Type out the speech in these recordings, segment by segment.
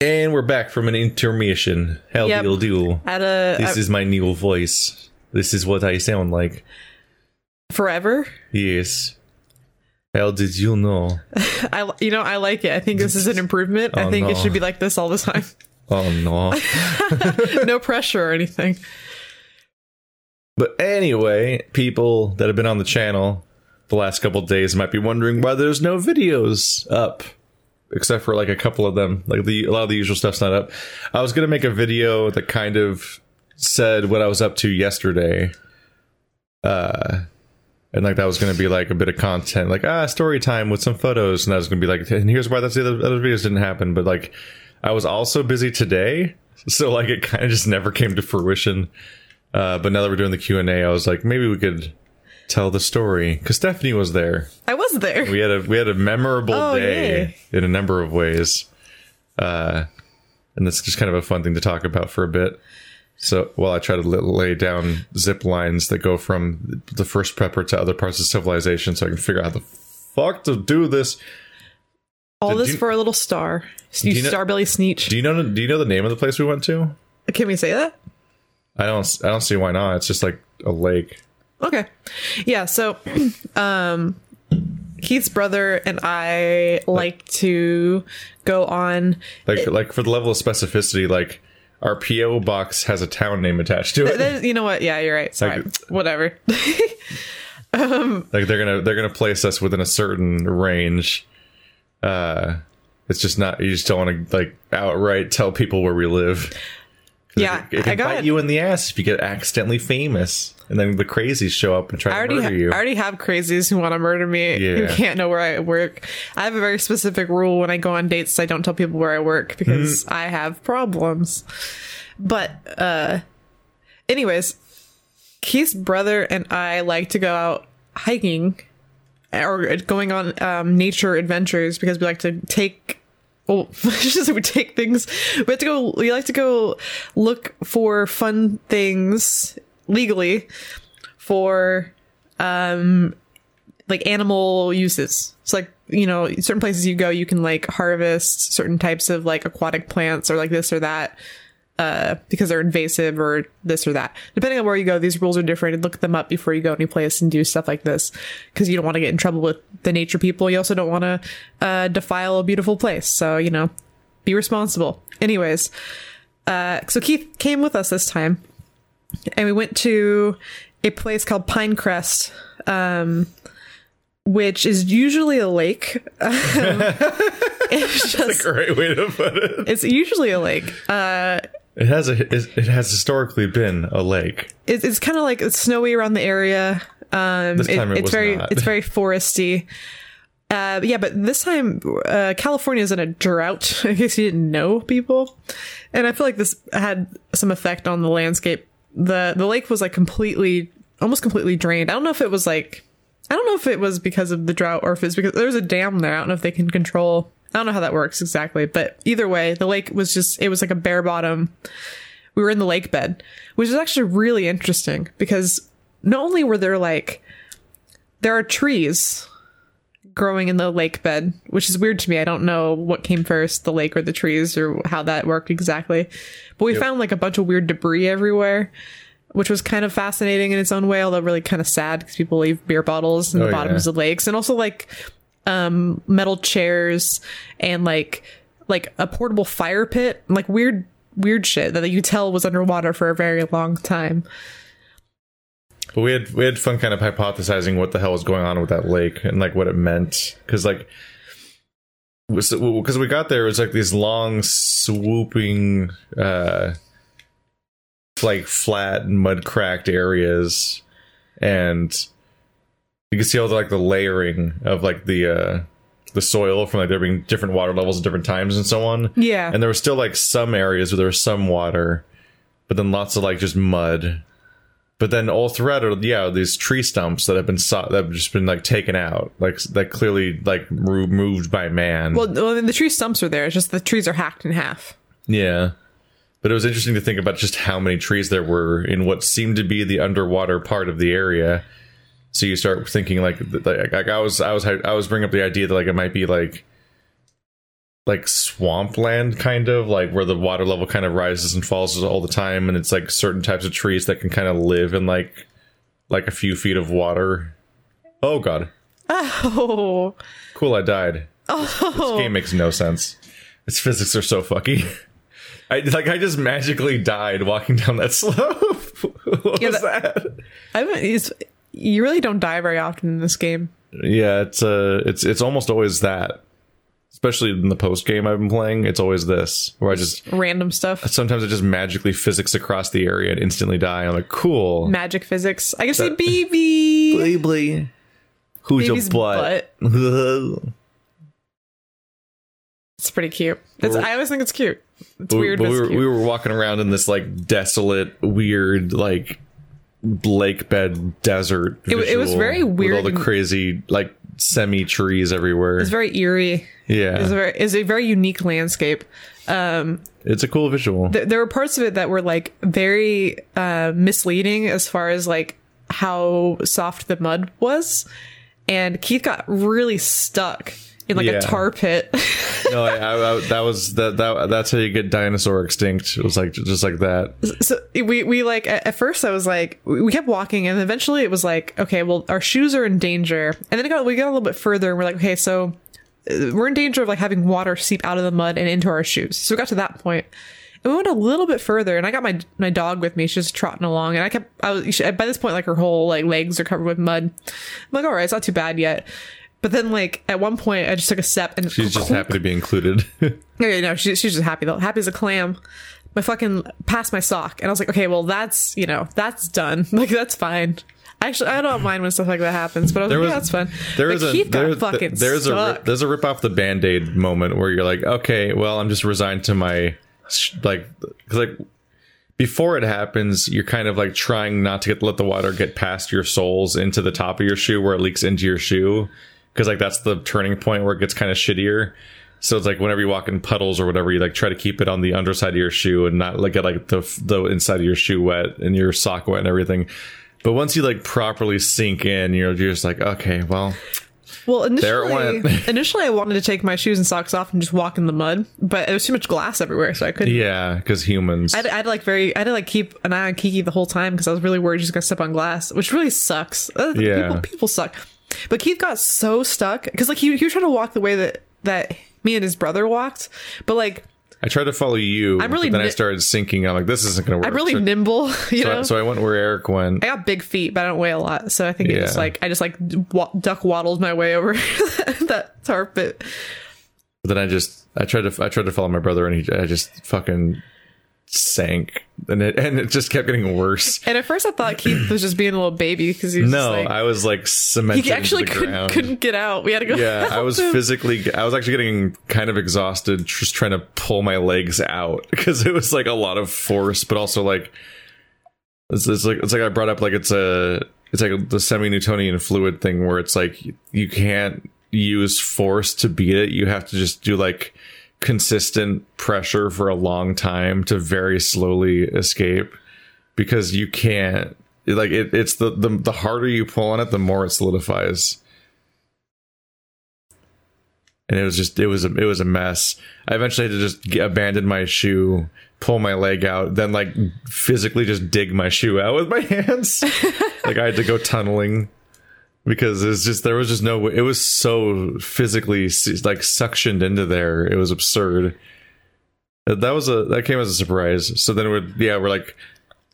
And we're back from an intermission. Hell Yep. deal do. At a, This a- is my new voice. This is what I sound like. forever. Yes. How did you know? I you know I like it. I think this is an improvement. Oh, I Oh, think it should be like this all the time. Oh no. no pressure or anything. But anyway, people that have been on the channel the last couple days might be wondering why there's no videos up. Except for like a couple of them. Like the a lot of the usual stuff's not up. I was gonna make a video that kind of said what I was up to yesterday. Uh and like that was gonna be like a bit of content, like ah, story time with some photos, and I was gonna be like, and here's why that's the other, other videos didn't happen. But like I was also busy today, so like it kind of just never came to fruition. Uh, but now that we're doing the Q and A, I was like, maybe we could tell the story because Stephanie was there. I was there. We had a we had a memorable Oh, day in a number of ways, uh, and that's just kind of a fun thing to talk about for a bit. So while I try to lay down zip lines that go from the first prepper to other parts of civilization, so I can figure out how the fuck to do this. all Did this you- for a little star. You, you know- starbelly Sneetch. Do you know? Do you know the name of the place we went to? Can we say that? I don't. I don't see why not. It's just like a lake. Okay. Yeah, so um Keith's brother and I like to go on Like like for the level of specificity, like our PO box has a town name attached to it. That- you know what? Yeah, you're right. Sorry. Like- Whatever. like they're gonna they're gonna place us within a certain range. Uh, it's just not. You just don't want to like outright tell people where we live. Yeah, it, it can I got- bite you in the ass if you get accidentally famous, and then the crazies show up and try I to already, murder ha- you. I already have crazies who want to murder me who can't know where I work. I have a very specific rule when I go on dates. I don't tell people where I work because Mm-hmm. I have problems. But, uh, anyways, Keith's brother and I like to go out hiking or going on um, nature adventures because we like to take well, just we take things. We have to go. We like to go look for fun things legally for um like animal uses. It's like you know certain places you go, you can like harvest certain types of like aquatic plants or like this or that. Uh, because they're invasive or this or that. Depending on where you go, these rules are different. Look them up before you go any place and do stuff like this, because you don't want to get in trouble with the nature people. You also don't want to uh, defile a beautiful place. So you know, be responsible. Anyways, uh, so Keith came with us this time, and we went to a place called Pinecrest, um, which is usually a lake. Um, it's just a Great way to put it. it's usually a lake. Uh, It has a. It has historically been a lake. it's, it's kind of like it's snowy around the area. Um, This time it it's was very not. it's very foresty. Uh, yeah, but this time uh, California is in a drought. I guess you didn't know, people, and I feel like this had some effect on the landscape. the The lake was like completely, almost completely drained. I don't know if it was like, I don't know if it was because of the drought or if it's because there's a dam there. I don't know if they can control. I don't know how that works exactly, but either way, the lake was just it was like a bare bottom we were in the lake bed, which is actually really interesting because not only were there like there are trees growing in the lake bed, which is weird to me. I don't know what came first, the lake or the trees or how that worked exactly. But we found like a bunch of weird debris everywhere, which was kind of fascinating in its own way, although really kind of sad because people leave beer bottles in Oh, the bottoms yeah. of lakes and also like um metal chairs and like like a portable fire pit, like weird weird shit that you tell was underwater for a very long time. But we had we had fun kind of hypothesizing what the hell was going on with that lake and like what it meant because like because we got there it was like these long swooping uh like flat mud cracked areas and you can see all the like the layering of like the uh the soil from like there being different water levels at different times and so on Yeah. and there were still like some areas where there was some water, but then lots of like just mud. But then all throughout it, yeah, these tree stumps that have been so- that have just been like taken out, like that clearly like removed by man. well, well, then the tree stumps are there. It's just the trees are hacked in half. yeah, but it was interesting to think about just how many trees there were in what seemed to be the underwater part of the area. So you start thinking like, like, like I was, I was, I was bringing up the idea that like it might be like like swampland kind of like where the water level kind of rises and falls all the time and it's like certain types of trees that can kind of live in like like a few feet of water oh god Oh, cool i died oh, this game makes no sense its physics are so fucky I like I just magically died walking down that slope. what Yeah, was that- that? I haven't. It's, you really don't die very often in this game. Yeah, it's uh it's it's almost always that. Especially in the post game I've been playing, it's always this where I just Random stuff, sometimes I just magically physics across the area and instantly die. I'm like, cool. magic physics. I can see That- BB. Blee Who's Baby's butt. It's pretty cute. It's, I always think it's cute. It's But- weird, but but, we were, cute. we were walking around in this like desolate, weird, like lake bed desert. It it was very with all the crazy like semi trees everywhere. It's very eerie. yeah, It's a very, it's a very unique landscape. it's a cool visual. Th- there were parts of it that were like very uh, misleading as far as like how soft the mud was, and Keith got really stuck in like Yeah. a tar pit. no, I, I, that was that, that. That's how you get dinosaur extinct. It was like just like that. so we we like at, first I was like we kept walking and eventually it was like okay well our shoes are in danger and then it got we got a little bit further and we're like okay so uh, we're in danger of like having water seep out of the mud and into our shoes so we got to that point and we went a little bit further and I got my my dog with me she's just trotting along and I kept I was she- by this point like her whole like legs are covered with mud I'm like all right it's not too bad yet but then like at one point I just took a step and She's just happy to be included. Okay, no, she, she's just happy though. Happy as a clam. My fucking past my sock, and I was like, okay, well, that's you know, that's done. Like that's fine. Actually, I don't mind when stuff like that happens, but I was There like, was- yeah, that's fun. There is a Keith got there, fucking there's a stuck. rip, there's a rip off the band aid moment where you're like, okay, well, I'm just resigned to my like cause like before it happens, you're kind of like trying not to get let the water get past your soles into the top of your shoe where it leaks into your shoe because like that's the turning point where it gets kind of shittier. So it's like whenever you walk in puddles or whatever, you like try to keep it on the underside of your shoe and not like get like the the inside of your shoe wet and your sock wet and everything. But once you like properly sink in, you're, you're just like, okay, well, well, initially, initially, I wanted to take my shoes and socks off and just walk in the mud, but there was too much glass everywhere, so I couldn't. yeah, because humans. I had, I had like very, I had to like keep an eye on Kiki the whole time because I was really worried she's gonna step on glass, which really sucks. Uh, Yeah. people, people suck. But Keith got so stuck because like he, he was trying to walk the way that that me and his brother walked, but like I tried to follow you. I'm really But then I started sinking. I'm like, this isn't going to work. I'm really so, nimble, you so, know. I, so I went where Eric went. I got big feet, but I don't weigh a lot, so I think it just like I just like wa- duck waddled my way over that tar pit. But then I just I tried to I tried to follow my brother, and he I just fucking sank, and it and it just kept getting worse. And at first, I thought Keith was just being a little baby because he was No, like, I was like cemented. he actually couldn't couldn't get out. We had to go. Yeah, I was him. physically. I was actually getting kind of exhausted, just trying to pull my legs out because it was like a lot of force, but also like it's, it's like it's like I brought up like it's a it's like the semi-Newtonian fluid thing where it's like you can't use force to beat it. You have to just do like consistent pressure for a long time to very slowly escape because you can't like it, it's the, the the harder you pull on it the more it solidifies. And it was just it was a, it was a mess. I eventually had to just abandon my shoe pull my leg out then like physically just dig my shoe out with my hands. Like i had to go tunneling because it's just there was just no it was so physically like suctioned into there. It was absurd. That was a that came as a surprise. So then would yeah we're like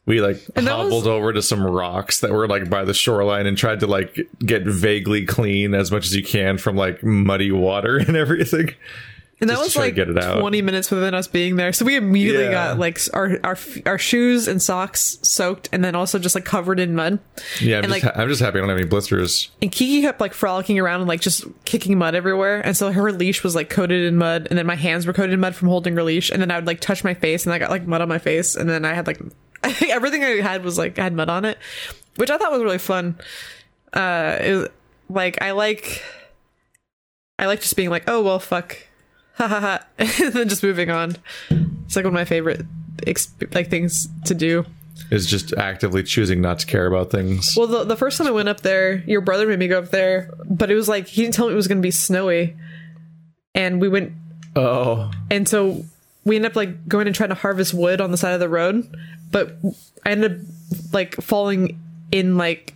we like And that was- hobbled over to some rocks that were like by the shoreline and tried to like get vaguely clean as much as you can from like muddy water and everything And that was like get it out. 20 minutes within us being there. So we immediately Yeah. got like our, our our shoes and socks soaked and then also just like covered in mud. yeah I'm And, just, like- ha- I'm just happy I don't have any blisters And Kiki kept like frolicking around and like just kicking mud everywhere. And so her leash was like coated in mud. And then my hands were coated in mud from holding her leash. And then I would like touch my face and I got like mud on my face. And then I had like, I think everything I had was like, had mud on it, which I thought was really fun. Uh, it was like, I like, I like just being like, oh, well, fuck. Ha ha ha. and then just moving on. It's like one of my favorite exp- like things to do. is just actively choosing not to care about things Well, the, the first time I went up there, your brother made me go up there, but it was like he didn't tell me it was going to be snowy, and we went Oh, and so we ended up like going and trying to harvest wood on the side of the road, but I ended up like falling in like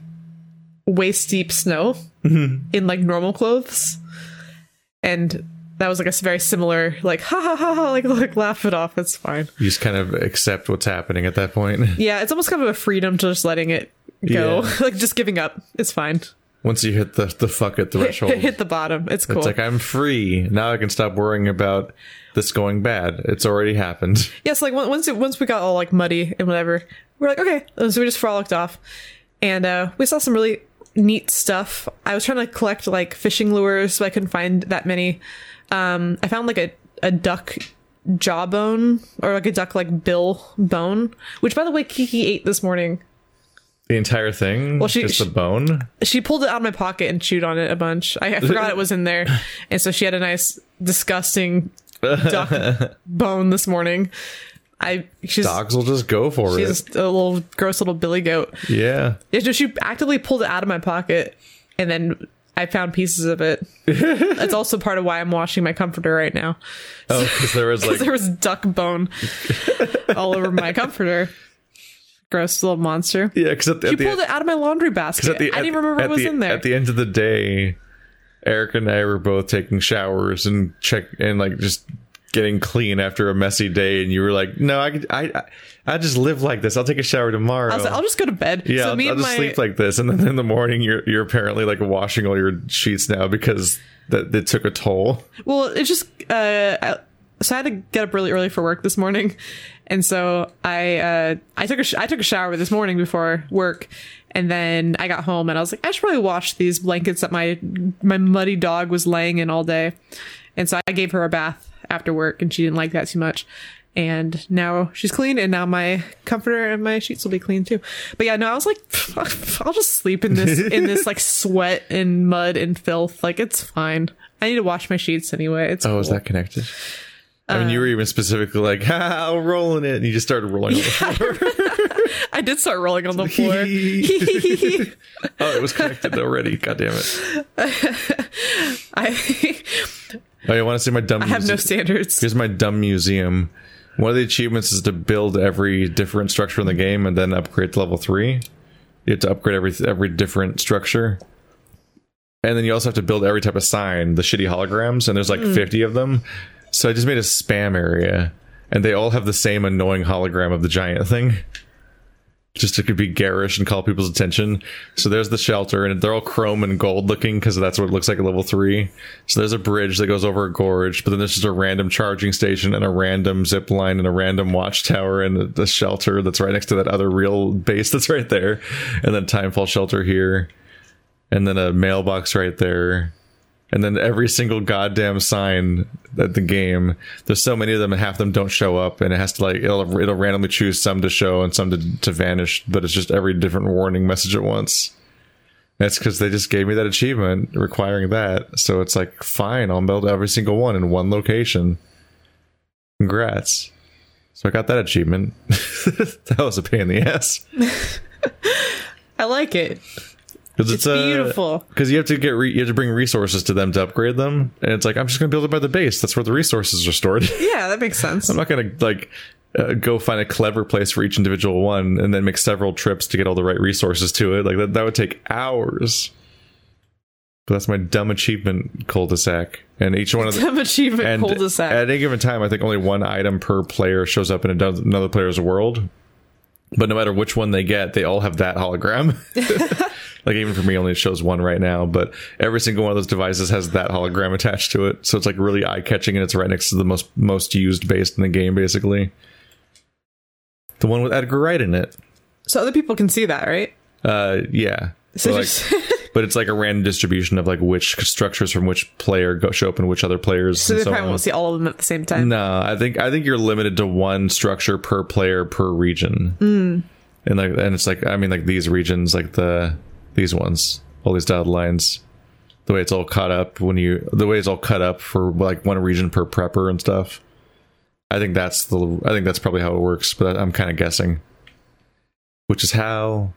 waist deep snow mm-hmm. in like normal clothes, and that was like a very similar like ha ha ha ha like like laugh it off. It's fine. you just kind of accept what's happening at that point. Yeah, it's almost kind of a freedom to just letting it go, Yeah. like just giving up. It's fine. Once you hit the the fuck it threshold, Hit, hit the bottom. It's cool. it's like I'm free now. I can stop worrying about this going bad. It's already happened. yes, like once it, once we got all like muddy and whatever, we're like okay, and so we just frolicked off, and uh, we saw some really neat stuff. I was trying to collect like fishing lures, but I couldn't find that many. Um, I found like a a duck jawbone or like a duck like bill bone, which by the way Kiki ate this morning. The entire thing. Well, she- just she- the bone. She pulled it out of my pocket and chewed on it a bunch. I, I forgot it was in there, and so she had a nice disgusting duck bone this morning. I she's Dogs will just go for it. she's a little gross little billy goat. Yeah. Yeah, so she actively pulled it out of my pocket, and then I found pieces of it. That's also part of why I'm washing my comforter right now. Oh, because there was like there was duck bone all over my comforter. Gross little monster. yeah, because You the pulled it out of my laundry basket. at the- I didn't even remember at it was the- in there. At the end of the day, Eric and I were both taking showers and check and like just getting clean after a messy day, and you were like, "No, I, I, I, just live like this. I'll take a shower tomorrow." I was like, I'll just go to bed. yeah, so I'll, me I'll just my sleep like this, and then in the morning, you're you're apparently like washing all your sheets now because that it took a toll. Well, it just uh I- so I had to get up really early for work this morning, and so I uh I took a sh- I took a shower this morning before work, and then I got home and I was like I should probably wash these blankets that my my muddy dog was laying in all day, and so I gave her a bath after work, and she didn't like that too much. And now she's clean, and now my comforter and my sheets will be clean too. But yeah, no, I was like, I'll just sleep in this in this like sweat and mud and filth. Like it's fine. I need to wash my sheets anyway. It's Oh, cool. is that connected? I mean, you uh, were even specifically like, "Ha, I'll roll in it," and you just started rolling on the floor. I did start rolling on the floor. oh, it was connected already. God damn it! I, Oh, you want to see my dumb? I have no standards. Here's my dumb museum. One of the achievements is to build every different structure in the game and then upgrade to level three. You have to upgrade every every different structure, and then you also have to build every type of sign. The shitty holograms, and there's like hmm. 50 of them. So I just made a spam area, and they all have the same annoying hologram of the giant thing. Just to be garish and call people's attention. So there's the shelter, and they're all chrome and gold looking because that's what it looks like at level three. So there's a bridge that goes over a gorge, but then there's just a random charging station and a random zip line and a random watchtower and the shelter that's right next to that other real base that's right there, and then Timefall shelter here, and then a mailbox right there, and then every single goddamn sign at the game. There's so many of them, and half of them don't show up, and it has to like it'll it'll randomly choose some to show and some to to vanish, but it's just every different warning message at once. That's because they just gave me that achievement requiring that. So it's like, fine, I'll build every single one in one location. Congrats. So I got that achievement. that was a pain in the ass. I like it. Because It's beautiful. Because you have to get re- you have to bring resources to them to upgrade them, and it's like I'm just going to build it by the base. That's where the resources are stored. Yeah, that makes sense. I'm not going to like uh, go find a clever place for each individual one and then make several trips to get all the right resources to it. Like that, that would take hours. But that's my dumb achievement cul-de-sac, and each one of the Dumb achievement and cul-de-sac. at any given time, I think only one item per player shows up in another player's world. But no matter which one they get, they all have that hologram. like even for me, only shows one right now. But every single one of those devices has that hologram attached to it, so it's like really eye catching, and it's right next to the most most used base in the game, basically. The one with Edgar Wright in it. so other people can see that, right? Uh, yeah. So So, like, but it's like a random distribution of like which structures from which player go show up in which other players. so they so probably on. won't see all of them at the same time. No, I think I think you're limited to one structure per player per region. Mm. And like and it's like I mean like these regions like the these ones all these dotted lines the way it's all cut up when you the way it's all cut up for like one region per prepper and stuff. I think that's the I think that's probably how it works, but I'm kind of guessing. Which is how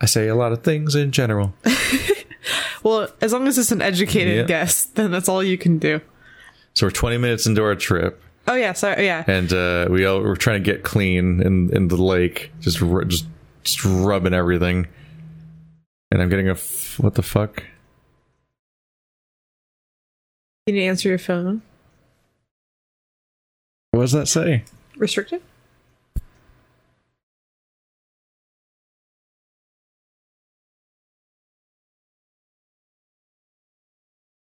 I say a lot of things in general. Well, as long as it's an educated Yeah. guess, then that's all you can do. So we're 20 minutes into our trip, Oh yeah, sorry. Yeah. and uh, we all, we're trying to get clean in in the lake, just just just rubbing everything. And I'm getting a f- what the fuck? You need to answer your phone. What does that say? Restricted.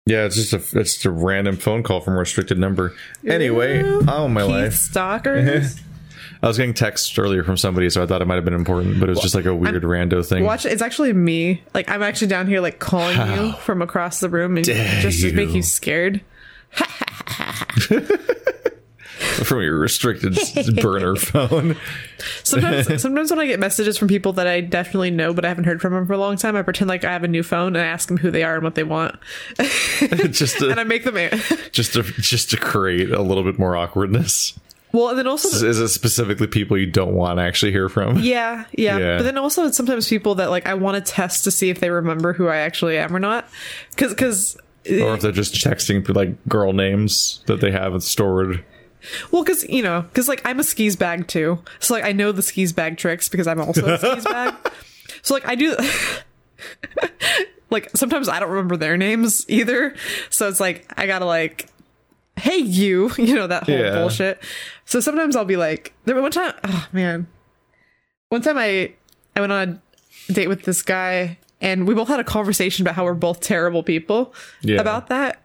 Yeah, it's just a it's just a random phone call from a restricted number. Anyway, Ooh, all my Keith life. Stalkers. I was getting texts earlier from somebody, so I thought it might have been important, but it was just like a weird rando thing. Watch it's actually me. Like I'm actually down here like calling you from across the room and just to make you. scared. from your restricted burner phone. Sometimes sometimes when I get messages from people that I definitely know but I haven't heard from them for a long time, I pretend like I have a new phone and I ask them who they are and what they want. just And I make them a- just to just to create a little bit more awkwardness. Well, and then also Is it specifically people you don't want to actually hear from? Yeah, yeah, Yeah. But then also it's sometimes people that like I want to test to see if they remember who I actually am or not. Cuz cuz Or if they're just texting like girl names that they have stored. well cuz you know, cuz like I'm a skis bag too. So like I know the skis bag tricks because I'm also a skis bag. So like I do like sometimes I don't remember their names either. So it's like I got to like hey you, you know that whole Yeah. bullshit. So sometimes I'll be like there one time oh man. One time I I went on a date with this guy and we both had a conversation about how we're both terrible people Yeah. about that.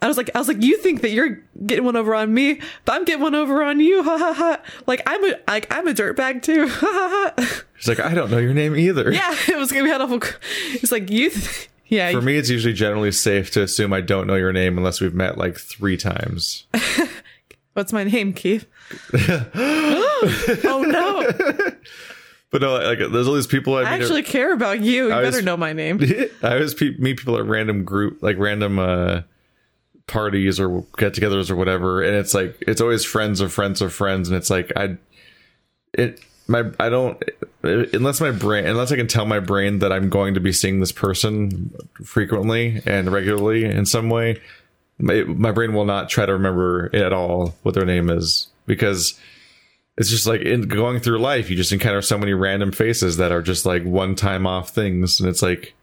I was like, I was like, you think that you're getting one over on me, but I'm getting one over on you, ha ha ha. Like I'm a like I'm a dirtbag too, ha ha ha. She's like, I don't know your name either. Yeah, it was gonna be had awful. It's like you, th- yeah, For me, it's usually generally safe to assume I don't know your name unless we've met like three times. What's my name, Keith? oh no! But no, like there's all these people I, I meet. actually care about you. You I was- better know my name. I always pe- meet people at random group, like random uh, parties or get-togethers or whatever, and it's like it's always friends of friends of friends, and it's like I, it my I don't unless my brain unless I can tell my brain that I'm going to be seeing this person frequently and regularly in some way, my, my brain will not try to remember at all what their name is because it's just like in going through life you just encounter so many random faces that are just like one time off things. And it's like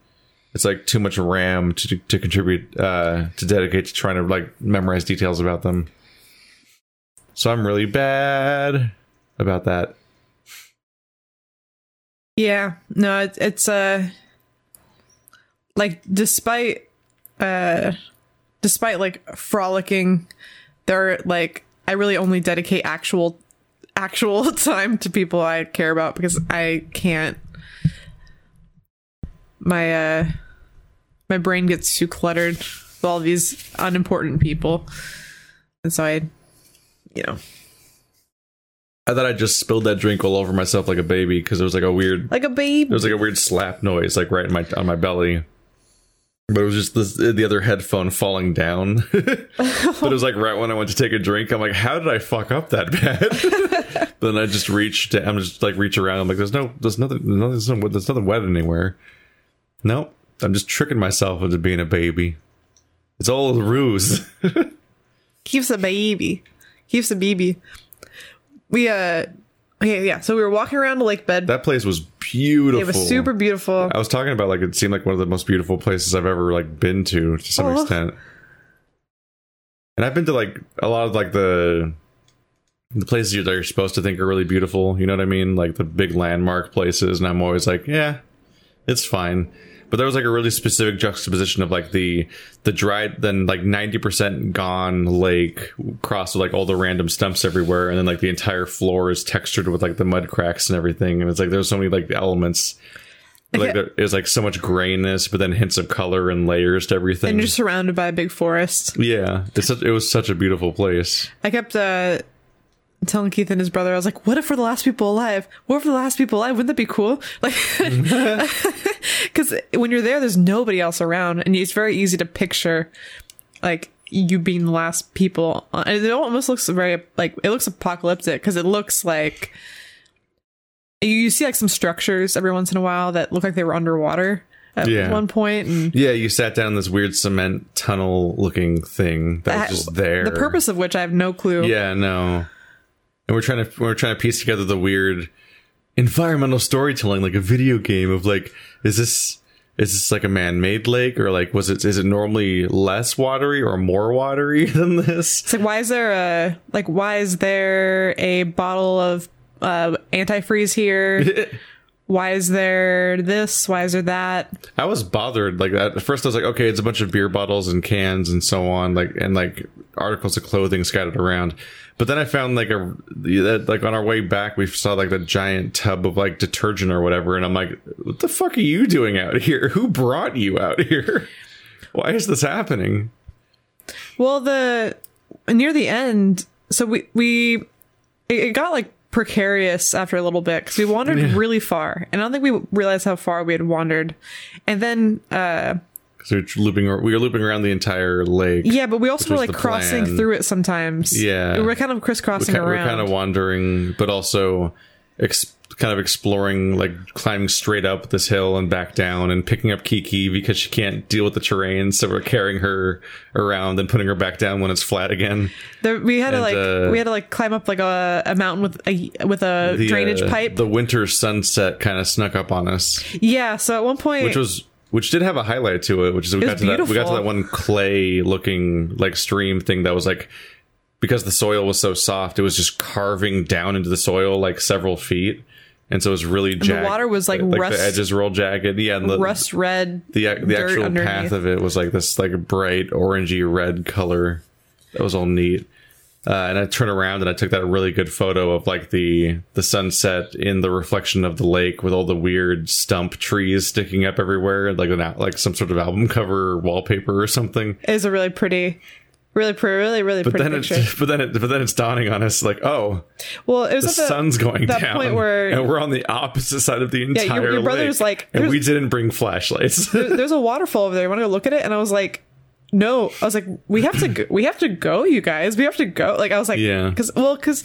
it's like too much ram to to contribute uh to dedicate to trying to like memorize details about them. So i'm really bad about that. Yeah, no, it's it's uh like despite uh despite like frolicking, there like I really only dedicate actual actual time to people I care about because I can't my uh my brain gets too cluttered with all these unimportant people. And so I you know, i thought i just spilled that drink all over myself like a baby because it was like a weird like a baby. It was like a weird slap noise, like right in my on my belly. But it was just this, the other headphone falling down. but it was like right when I went to take a drink, I'm like, how did I fuck up that bad? but then I just reached, I'm just like reach around. I'm like, there's no, there's nothing, there's, no, there's nothing wet anywhere. Nope, I'm just tricking myself into being a baby. It's all a ruse. keeps a baby keeps a baby we uh okay yeah so we were walking around the lake bed that place was beautiful. it was super beautiful I was talking about like it seemed like one of the most beautiful places I've ever like been to to some Oh. extent. And I've been to like a lot of like the the places that you're supposed to think are really beautiful. You know what I mean? Like the big landmark places, and I'm always like, yeah, it's fine. But there was like a really specific juxtaposition of like the the dried, then like ninety percent gone lake, crossed with like all the random stumps everywhere, and then like the entire floor is textured with like the mud cracks and everything. And it's like there's so many like elements like Okay. there is like so much grayness, but then hints of color and layers to everything. and you're surrounded by a big forest yeah, it's such, it was such a beautiful place. i kept uh telling keith and his brother i was like what if we're the last people alive what if we're the last people alive wouldn't that be cool like because when you're there there's nobody else around and it's very easy to picture like you being the last people on- it almost looks very like it looks apocalyptic because it looks like you see like some structures every once in a while that look like they were underwater at Yeah. one point, and Yeah, you sat down in this weird cement tunnel looking thing that that- was just there. the purpose of which I have no clue. Yeah, no. And we're trying to we're trying to piece together the weird environmental storytelling, like a video game of like, is this is this like a man-made lake or like was it is it normally less watery or more watery than this? It's like why is there a like why is there a bottle of uh antifreeze here? why is there this? Why is there that? I was bothered. Like at first, I was like, okay, it's a bunch of beer bottles and cans and so on, like and like articles of clothing scattered around. But then I found like a that like on our way back, we saw like the giant tub of like detergent or whatever, and I'm like, what the fuck are you doing out here? Who brought you out here? Why is this happening? Well, the near the end, so we we it got like precarious after a little bit because we wandered really far, and I don't think we realized how far we had wandered. And then, uh, Because we were looping, we were looping around the entire lake. yeah, but we also were like crossing plan. through it sometimes. Yeah. we were kind of we're crisscrossing kind, we're kind of wandering, but also ex- kind of exploring, like climbing straight up this hill and back down, and picking up Kiki because she can't deal with the terrain. So we're carrying her around and putting her back down when it's flat again. There, we had to like uh, we had to like climb up like a, a mountain with a with a The, drainage uh, pipe. The winter sunset kind of snuck up on us, yeah, so at one point, which was. Which did have a highlight to it, which is we It got to that we got to that one clay looking like stream thing that was like because the soil was so soft, it was just carving down into the soil like several feet, and so it was really jagged. water was, like, like rust- the edges were all jagged. Yeah, and the rust red. the the dirt actual underneath. path of it was like this like bright orangey red color. That was all neat. Uh, and I turned around and I took that really good photo of like the the sunset in the reflection of the lake with all the weird stump trees sticking up everywhere, like an like some sort of album cover wallpaper or something. It was a really pretty, really pretty, really really But pretty then picture. it's but then it but then it's dawning on us like oh well, it was the the sun's going that down point where- and we're on the opposite side of the entire your- your brother's lake, like, and we didn't bring flashlights. there's a waterfall over there. You want to go look at it? And I was like, no. I was like, we have to, go, we have to go, you guys. We have to go. Like I was like, Yeah. because well, because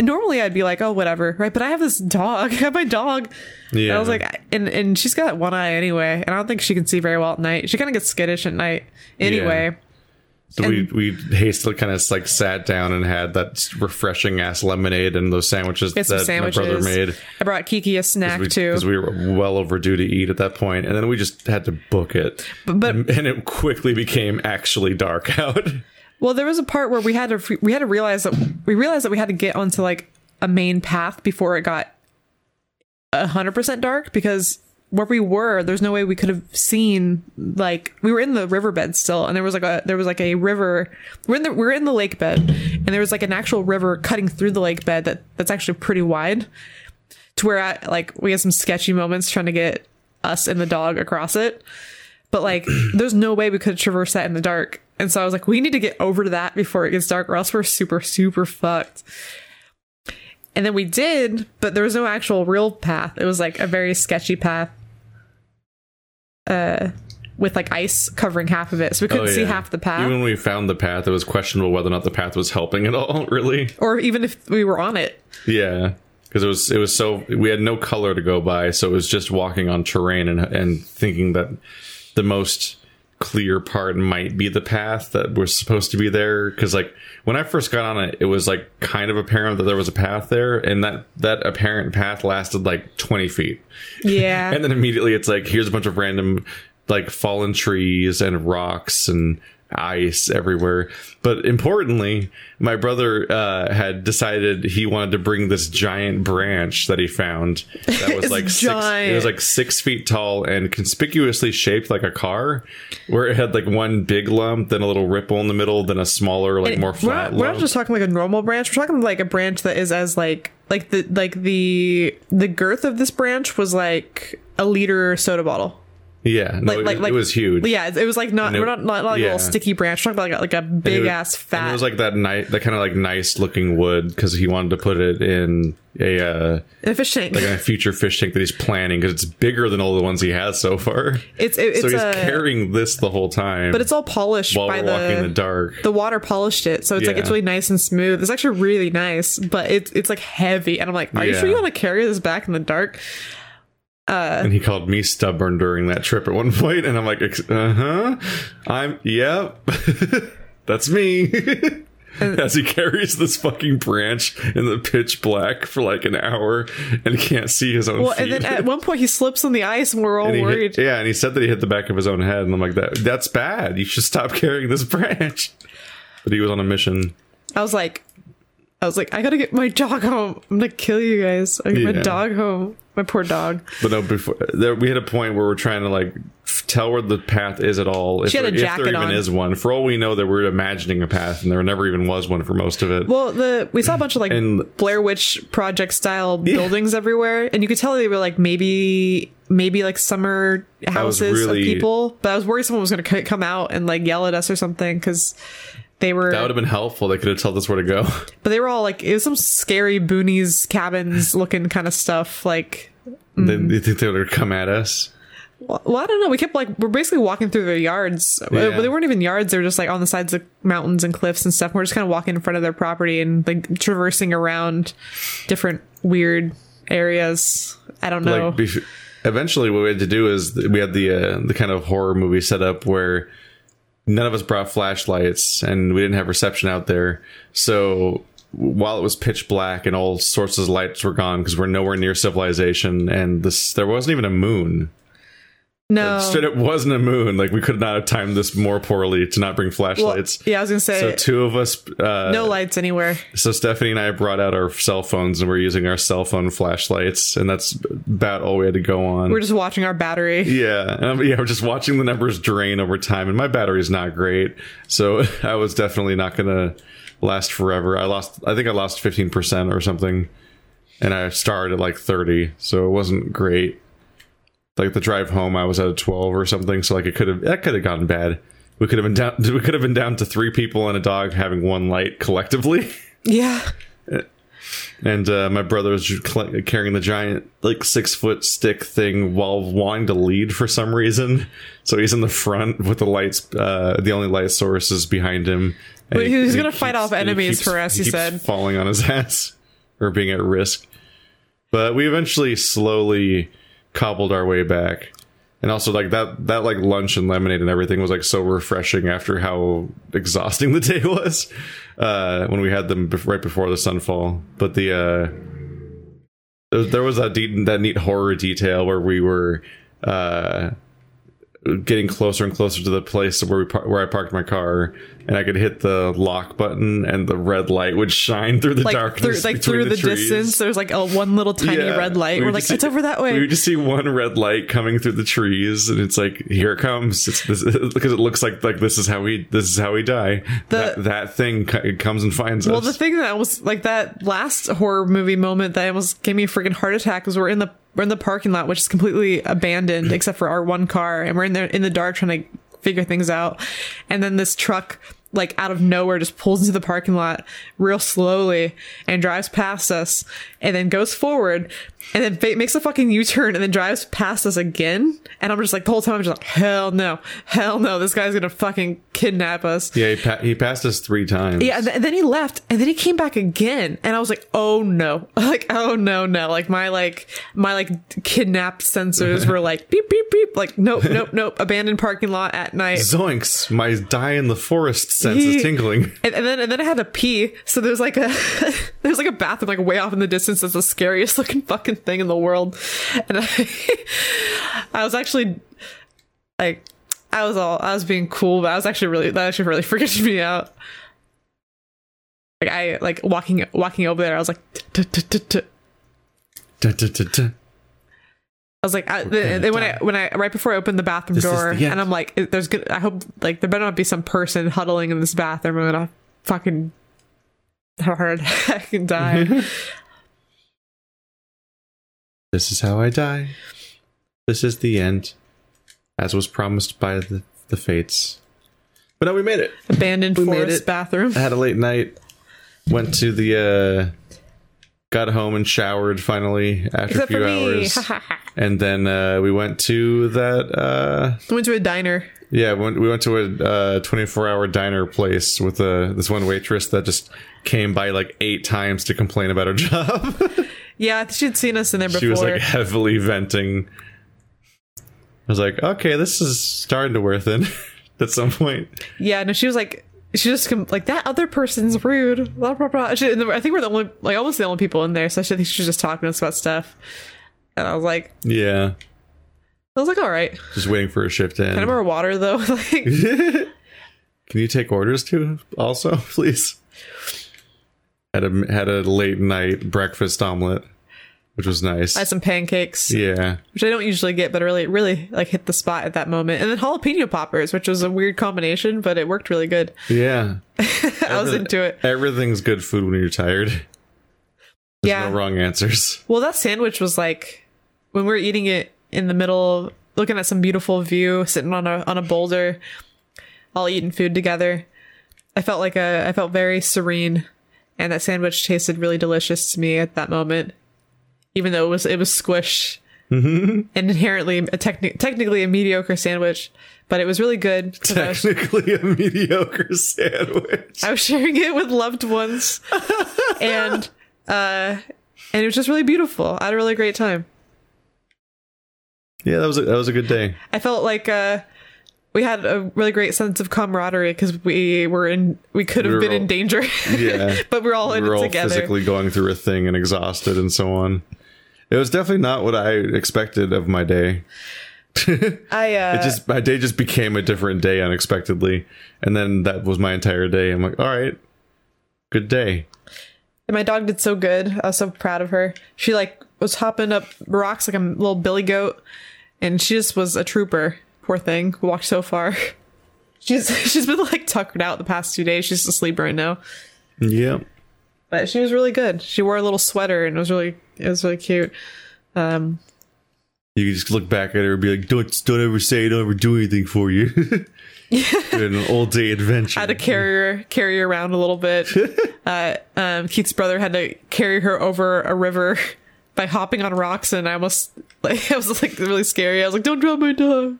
normally I'd be like, oh, whatever, right? But I have this dog. I have my dog. And Yeah. I was like, and and she's got one eye anyway, and I don't think she can see very well at night. She kind of gets skittish at night anyway. So we, And- we hastily kind of like sat down and had that refreshing ass lemonade and those sandwiches We that sandwiches. my brother made I brought Kiki a snack too. because we were well overdue to eat at that point, and then we just had to book it. But- but- and, and it quickly became actually dark out. Well, there was a part where we had to we had to realize that we realized that we had to get onto like a main path before it got hundred percent dark because where we were, there's no way we could have seen like we were in the riverbed still, and there was like a there was like a river. We're in the we're in the lake bed, and there was like an actual river cutting through the lake bed that that's actually pretty wide. To where I, like we had some sketchy moments trying to get us and the dog across it but like there's no way we could traverse that in the dark and so i was like we need to get over to that before it gets dark or else we're super super fucked and then we did but there was no actual real path it was like a very sketchy path uh with like ice covering half of it so we couldn't Oh, see half the path. Even when we found the path, it was questionable whether or not the path was helping at all. Really, or even if we were on it. Yeah, because it was it was so we had no color to go by, so it was just walking on terrain and and thinking that the most clear part might be the path that was supposed to be there. Because like when i first got on it it was like kind of apparent that there was a path there and that that apparent path lasted like 20 feet. Yeah. And then immediately it's like here's a bunch of random like fallen trees and rocks and ice everywhere. But importantly my brother uh, had decided he wanted to bring this giant branch that he found that was like six, it was like six feet tall and conspicuously shaped like a car where it had like one big lump then a little ripple in the middle then a smaller like more we're flat not, we're not just talking like a normal branch. We're talking like a branch that is as like like the like the the girth of this branch was like a liter soda bottle yeah no, like it, like like it was huge. yeah it was like not it- we're not, not like a little sticky branch we're talking about like a, like a big was- ass fat it was like that night, that kind of like nice looking wood because he wanted to put it in a uh, a fish tank. like a future fish tank that he's planning because it's bigger than all the ones he has so far. it's it, it's so he's a carrying this the whole time. but it's all polished while by we're the walking in the dark. the water polished it so it's like it's really nice and smooth. It's actually really nice but it's it's like heavy and i'm like are you sure you want to carry this back in the dark and he called me stubborn during that trip at one point, and I'm like, uh huh, I'm yep, that's me. As he carries this fucking branch in the pitch black for like an hour and can't see his own Well, feet. and then at one point he slips on the ice, and we're all And he hit- worried. yeah, and he said that he hit the back of his own head, and I'm like, that that's bad. You should stop carrying this branch. But he was on a mission. I was like, I was like, I gotta get my dog home. I'm gonna kill you guys. I get Yeah. my dog home. My poor dog. But no, before there, we hit a point where we're trying to like f- tell where the path is at all. If, She had a there, if there even on. is one. For all we know, that we're imagining a path, and there never even was one for most of it. Well, the we saw a bunch of like And- Blair Witch Project style buildings everywhere, and you could tell they were like maybe maybe like summer houses really- of people. But I was worried someone was going to come out and like yell at us or something because they were. that would have been helpful. They could have told us where to go. but they were all like it was some scary boonies cabins looking kind of stuff. Like, They, they think they would come at us. well, I don't know. We kept like we're basically walking through their yards, Yeah. but they weren't even yards. They were just like on the sides of mountains and cliffs and stuff. We're just kind of walking in front of their property and like traversing around different weird areas. I don't know. Like eventually, what we had to do is we had the uh, the kind of horror movie set up where none of us brought flashlights and we didn't have reception out there. So while it was pitch black and all sources of lights were gone because we're nowhere near civilization and this there wasn't even a moon. No. Straight up wasn't a moon. Like we could not have timed this more poorly to not bring Well, flashlights. yeah, I was gonna say so two of us. Uh, no lights anywhere. So Stephanie and I brought out our cell phones and we're using our cell phone flashlights, and that's about all we had to go on. We're just watching our battery. yeah, um, yeah, we're just watching the numbers drain over time, and my battery's not great, so I was definitely not gonna last forever. I lost, I think I lost fifteen percent or something, and I started at like thirty, so it wasn't great. Like the drive home, I was at a twelve or something, so like it could have that could have gotten bad. We could have been down. We could have been down to three people and a dog having one light collectively. Yeah. and uh, my brother was carrying the giant like six foot stick thing while wanting to lead for some reason so he's in the front with the lights uh, the only light source is behind him But he was gonna keeps- fight off enemies keeps- for us, he keeps said. falling on his ass or being at risk but we eventually slowly cobbled our way back. And also like that that like lunch and lemonade and everything was like so refreshing after how exhausting the day was uh when we had them bef- right before the sunfall. But the uh there- there was that de- that neat horror detail where we were uh getting closer and closer to the place where we par- where I parked my car, and I could hit the lock button, and the red light would shine through the Like through darkness, like through the, trees. distance, there's like a one little tiny Yeah. red light. We We're like, just it's over that We way. would just see one red light coming through the trees, and it's like, here it comes. It's this, because it looks like like this is how we this is how we die. The- that, that thing co- comes and finds Well, us. Well, the thing that was like that last horror movie moment that almost gave me a freaking heart attack was we're in the we're in the parking lot, which is completely abandoned except for our one car, and we're in there in the dark trying to figure things out. And then this truck, like out of nowhere, just pulls into the parking lot real slowly and drives past us, and then goes forward, and then fa- makes a fucking U turn, and then drives past us again. And I'm just like the whole time, I'm just like, hell no, hell no, this guy's gonna fucking kidnap us. yeah, he, pa- he passed us three times. Yeah, and, th- and then he left, and then he came back again, and I was like, "Oh no!" Like, "Oh no, no!" Like my like my like kidnapped sensors were like beep beep beep. Like, nope, nope, nope. Abandoned parking lot at night. Zoinks! My die in the forest sense He- tingling. And, and then and then I had to pee, so there's like a there's like a bathroom like way off in the distance. That's the scariest looking fucking thing in the world, and I I was actually like I was all I was being cool, but I was actually really that actually really freaked me out. Like I like walking walking over there, I was like, I was like, I, then when I when I right before I opened the bathroom This door, the and I'm like, there's good. I hope like there better not be some person huddling in this bathroom. And I'm gonna fucking have a heart attack and die. This is how I die. This is the end, as was promised by the, the fates. But no, we made it. Abandoned We forest bathroom. I had a late night. Went to the. uh Got home and showered finally after Except a few for me. hours, and then uh, we went to that. uh went to a diner. Yeah, we went, we went to a 24 hour diner place with uh, this one waitress that just came by like eight times to complain about her job. Yeah, she'd seen us in there before. she was like heavily venting. I was like, okay, this is starting to wear thin at some point. yeah, no, she was like, she just like that other person's rude. Blah blah blah. She, I think we're the only, like, almost the only people in there. So I think she was just talking to us about stuff. And I was like, Yeah, I was like, all right. just waiting for a shift to end. Kind of more water though. like, Can you take orders too? Also, please. Had a had a late night breakfast omelet, which was nice. I had some pancakes, yeah, which I don't usually get, but it really, really like hit the spot at that moment. And then jalapeno poppers, which was a weird combination, but it worked really good. yeah. I was into it. Everything's good food when you're tired. There's Yeah. no wrong answers. Well, that sandwich was like when we were eating it in the middle, looking at some beautiful view, sitting on a on a boulder, all eating food together. I felt like a I felt very serene, and that sandwich tasted really delicious to me at that moment, even though it was it was squish and inherently a techni- technically a mediocre sandwich, but it was really good. Was- Technically a mediocre sandwich. I was sharing it with loved ones, and uh, and it was just really beautiful. I had a really great time. Yeah, that was a, that was a good day. I felt like uh, we had a really great sense of camaraderie because we were in, we could have We been in danger, Yeah. but we're all we in were it all together. physically going through a thing and exhausted and so on. It was definitely not what I expected of my day. I uh, It just my day just became a different day unexpectedly, and then that was my entire day. I'm like, all right, good day. and my dog did so good. I was so proud of her. She like was hopping up rocks like a little billy goat, and she just was a trooper. Poor thing, walked so far. She's she's been like tuckered out the past two days. She's asleep right now. Yeah, but she was really good. She wore a little sweater and it was really it was really cute. Um, you could just look back at her and be like, don't don't ever say I don't ever do anything for you. an all day adventure. I had to carry her carry her around a little bit. uh, um, Keith's brother had to carry her over a river by hopping on rocks, and I almost like it was like really scary. I was like, "Don't drop my dog."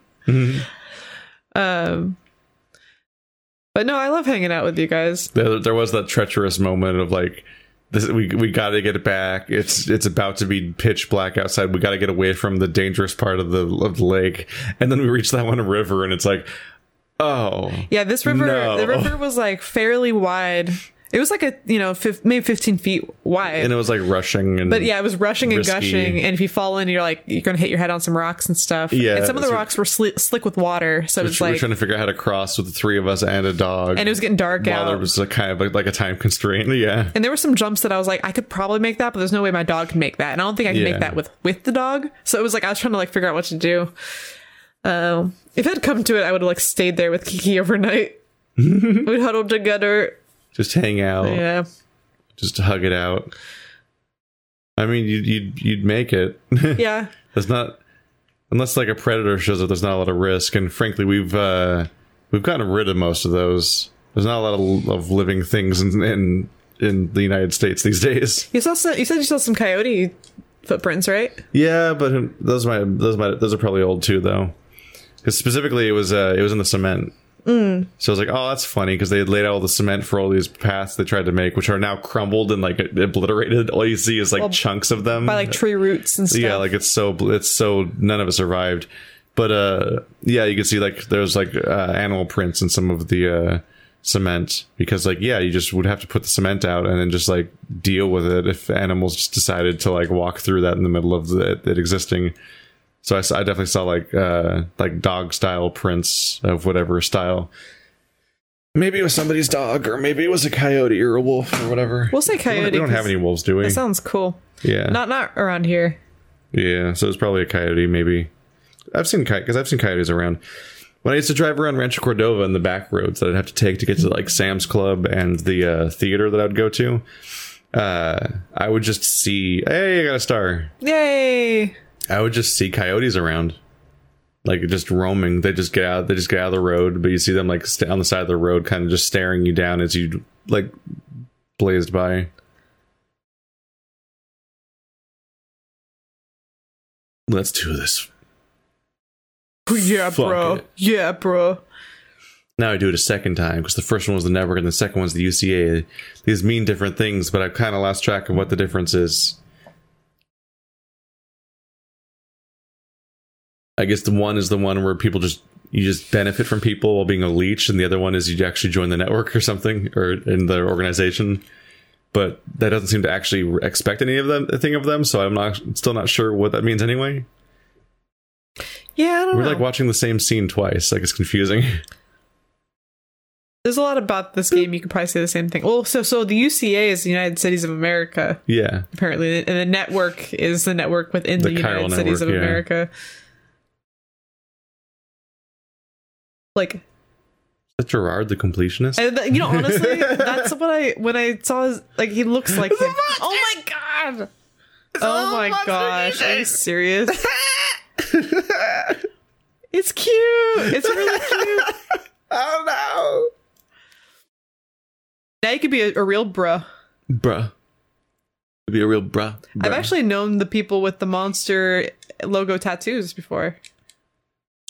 Um, but no, I love hanging out with you guys. there, there was that treacherous moment of like this, we we got to get it back it's it's about to be pitch black outside we got to get away from the dangerous part of the of the lake and then we reach that one river and it's like oh Yeah, this river No. the river was like fairly wide. It was like a you know fif- maybe fifteen feet wide. and it was like rushing and But yeah, it was rushing and Risky. gushing, and if you fall in, you're like you're gonna hit your head on some rocks and stuff. Yeah, and some of the so- rocks were sli- slick with water, so we're, it's we're like, trying to figure out how to cross with the three of us and a dog and it was getting dark while out. there was a kind of like, like a time constraint yeah and there were some jumps that I was like, I could probably make that, but there's no way my dog can make that, and I don't think I can Yeah. make that with with the dog. So it was like I was trying to like figure out what to do. Um, if it had come to it, I would have like stayed there with Kiki overnight. We'd huddled together. Just hang out Yeah, just hug it out. I mean you'd you'd, you'd make it. Yeah. there's not unless like a predator shows up there's not a lot of risk. And frankly we've uh we've gotten rid of most of those. There's not a lot of, of living things in, in in the united states these days. You saw some. You said you saw some coyote footprints, right? yeah but those might those might those are probably old too though. Because specifically it was uh it was in the cement Mm. so I was like, "Oh, that's funny," because they had laid out all the cement for all these paths they tried to make, which are now crumbled and like obliterated. All you see is like chunks of them By like tree roots and stuff. yeah like it's so it's so none of it survived but uh yeah you can see like there's like uh, animal prints in some of the uh cement because like yeah you just would have to put the cement out and then just like deal with it if animals just decided to like walk through that in the middle of the, it existing so I, saw, I definitely saw like uh like dog style prints of whatever style maybe it was somebody's dog or maybe it was a coyote or a wolf or whatever We'll say we don't, coyote. we don't have any wolves do we That sounds cool. yeah Not not around here. yeah, so it's probably a coyote, maybe. I've seen coyote because I've seen coyotes around. When I used to drive around Rancho Cordova in the back roads that I'd have to take to get to like Sam's Club and the uh, theater that I'd go to, uh, I would just see, hey, I got a star. Yay! I would just see coyotes around, like just roaming. They just get out. They just get out of the road, but you see them like st- on the side of the road, kind of just staring you down as you like blazed by. Let's do this. Yeah, Fuck bro. it. Yeah, bro. Now I do it a second time because the first one was the network and the second one's the UCA. These mean different things, but I've kind of lost track of what the difference is. I guess the one is the one where people just you just benefit from people while being a leech, and the other one is you actually join the network or something or in the organization. But that doesn't seem to actually expect any of them a thing of them, so I'm not still not sure what that means anyway. Yeah, I don't We're know. like watching the same scene twice, like it's confusing. There's a lot about this hmm. game. You could probably say the same thing. Well, so so the UCA is the United Cities of America, yeah. apparently, and the network is the network within the, The United chiral Cities of yeah. America. Like, that Jirard the completionist? Th- you know, honestly, that's what I when I saw his like he looks like him. Oh my god! Oh my gosh! Are you serious? it's cute. It's really cute. oh no. Now you could be a, a real bruh. Bruh. Be a real bruh. I've actually known the people with the monster logo tattoos before.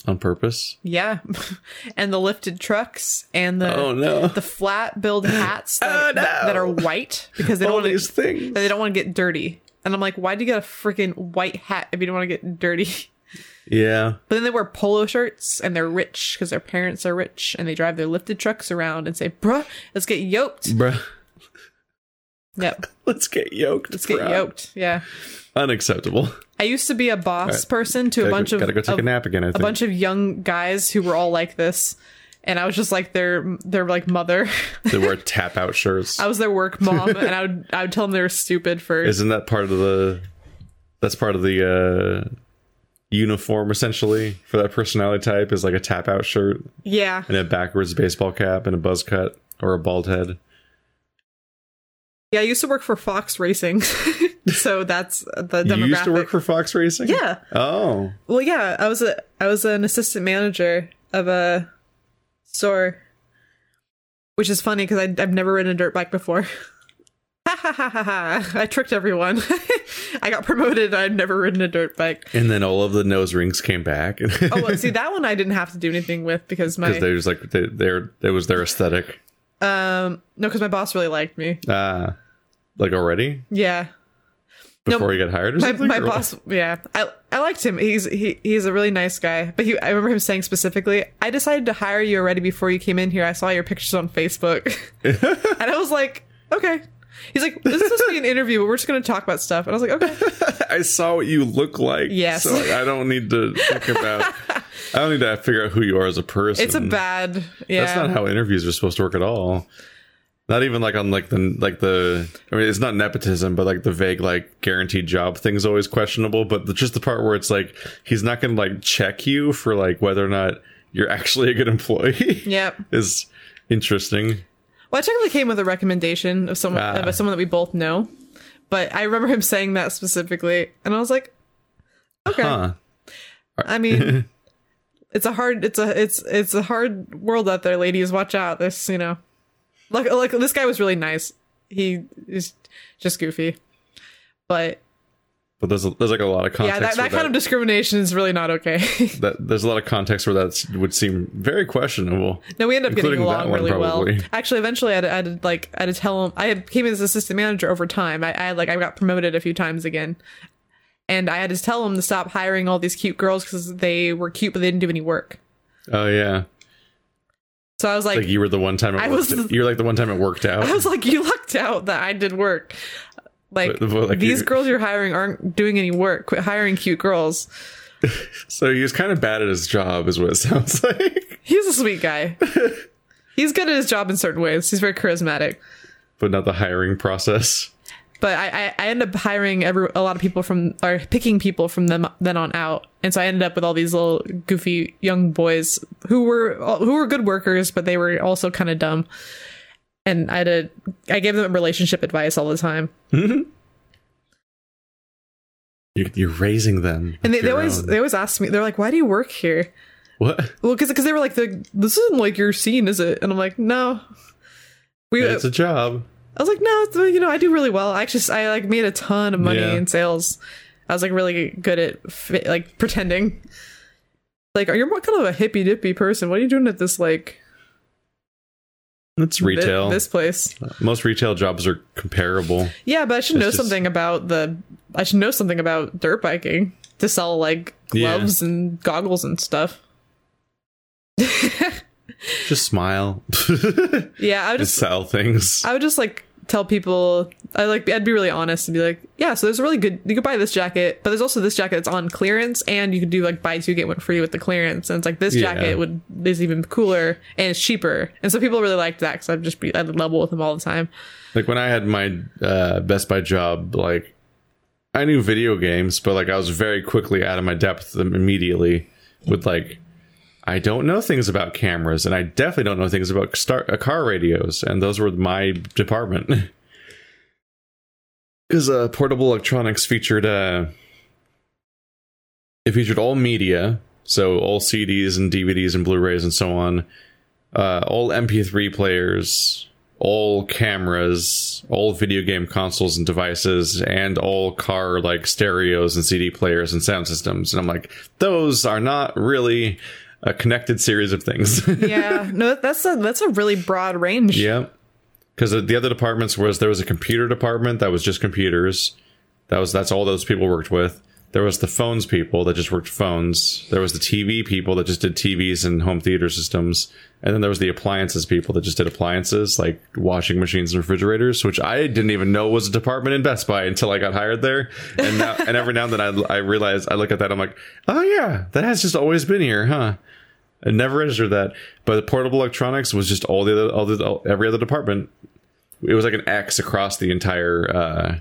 On purpose. Yeah, and the lifted trucks and the Oh no. the flat billed hats that, Oh, no. that are white because they don't All want these things. they don't want to get dirty. And I'm like, why do you get a freaking white hat if you don't want to get dirty? Yeah. But then they wear polo shirts and they're rich because their parents are rich and they drive their lifted trucks around and say, "Bruh, let's get yoked." Bruh. Yep, Let's get yoked. let's get yoked. Yeah, Unacceptable. I used to be a boss Alright. person to a Gotta, bunch go, of, gotta go take of a nap again. I a bunch of young guys who were all like this, and I was just like their their like mother. they wear tap out shirts. I was their work mom, and I would I would tell them they were stupid for Isn't that part of the? That's part of the uh uniform essentially for that personality type is like a tap out shirt yeah and a backwards baseball cap and a buzz cut or a bald head. Yeah. I used to work for Fox Racing, so that's the demographic. You used to work for Fox Racing. yeah. Oh. Well, yeah, I was a I was an assistant manager of a store, which is funny because I've never ridden a dirt bike before. Ha ha ha ha ha! I tricked everyone. I got promoted. I'd never ridden a dirt bike. And then all of the nose rings came back. Oh, well, see that one I didn't have to do anything with because my because they was like they, they're it was their aesthetic. um no because my boss really liked me. Ah, like already Yeah, before you got hired or my, something. my or what? boss. Yeah, I I liked him. He's he he's a really nice guy. But he I remember him saying specifically, I decided to hire you already before you came in here. I saw your pictures on Facebook, and I was like, okay. He's like, this is supposed to be an interview, but we're just going to talk about stuff. And I was like, okay. I saw what you look like. Yes. so I don't need to think about. I don't need to figure out who you are as a person. It's a bad. Yeah. That's not how interviews are supposed to work at all. Not even like on like the like the. I mean, it's not nepotism, but like the vague like guaranteed job thing's always questionable. But the, just the part where it's like he's not going to like check you for like whether or not you're actually a good employee. Yep. is interesting. Well, I technically came with a recommendation of someone Ah. of someone that we both know, but I remember him saying that specifically, and I was like, okay. Huh. I mean, it's a hard, it's a, it's, it's a hard world out there, ladies. Watch out. This, you know, like, like this guy was really nice. He is just goofy, but But there's a, there's like a lot of context. yeah, that, that kind of discrimination is really not okay. that there's a lot of context where that would seem very questionable. no, we end up getting along really probably. well. Actually, eventually, I had, I had like, I had to tell him. I became his assistant manager over time. I, I like, I got promoted a few times again. And I had to tell him to stop hiring all these cute girls because they were cute, but they didn't do any work. Oh yeah, So I was like, like you were the one time it I was You're like the one time it worked out. I was like, you lucked out that I did work. Like, But- but, like, these girls you're hiring aren't doing any work. Quit hiring cute girls. so he was kind of bad at his job, is what it sounds like. He's a sweet guy. He's good at his job in certain ways. He's very charismatic. but not the hiring process. But I, I, I ended up hiring every a lot of people from or picking people from them then on out, and so I ended up with all these little goofy young boys who were who were good workers, but they were also kind of dumb. And I had I gave them relationship advice all the time, You're, you're raising them, and they, they always own- they always ask me, they're like, "Why do you work here?" what? Well, because they were like, the, "This isn't like your scene, is it?" And I'm like, "No." We, It's a job. I was like, "No, you know, I do really well. I just I like made a ton of money Yeah. in sales. I was like really good at fi- like pretending." Like, are you're more kind of a hippy dippy person. What are you doing at this like It's retail. this place? Uh, most retail jobs are comparable. Yeah, but I should know just- something about the. I should know something about dirt biking to sell like Yeah. gloves and goggles and stuff. Just smile. Yeah, I would Just sell things. I would just like tell people I like I'd be really honest and be like, yeah, so there's a really good you could buy this jacket, but there's also this jacket that's on clearance and you could do like buy two get one free with the clearance and it's like this Yeah. jacket would is even cooler and it's cheaper. And so people really liked that cuz I'd just be I'd level with them all the time. like when I had my uh, Best Buy job, like I knew video games, but like I was very quickly out of my depth immediately with like I don't know things about cameras, and I definitely don't know things about star- uh, car radios, and those were my department. Because uh, portable electronics featured uh, it featured all media, so all CDs and DVDs and Blu-rays and so on, uh, all MP3 players, all cameras, all video game consoles and devices, and all car like stereos and CD players and sound systems. And I'm like, those are not really a connected series of things. Yeah, no that's a that's a really broad range. yeah. Because the other departments was there was a computer department that was just computers. That was that's all those people worked with. There was the phones people that just worked phones. There was the TV people that just did TVs and home theater systems. And then there was the appliances people that just did appliances like washing machines and refrigerators, which I didn't even know was a department in Best Buy until I got hired there. And now, and every now and then I, I realize I look at that, I'm like, oh yeah, that has just always been here, huh? I never registered that. But portable electronics was just all the other, all the all, every other department. It was like an X across the entire. uh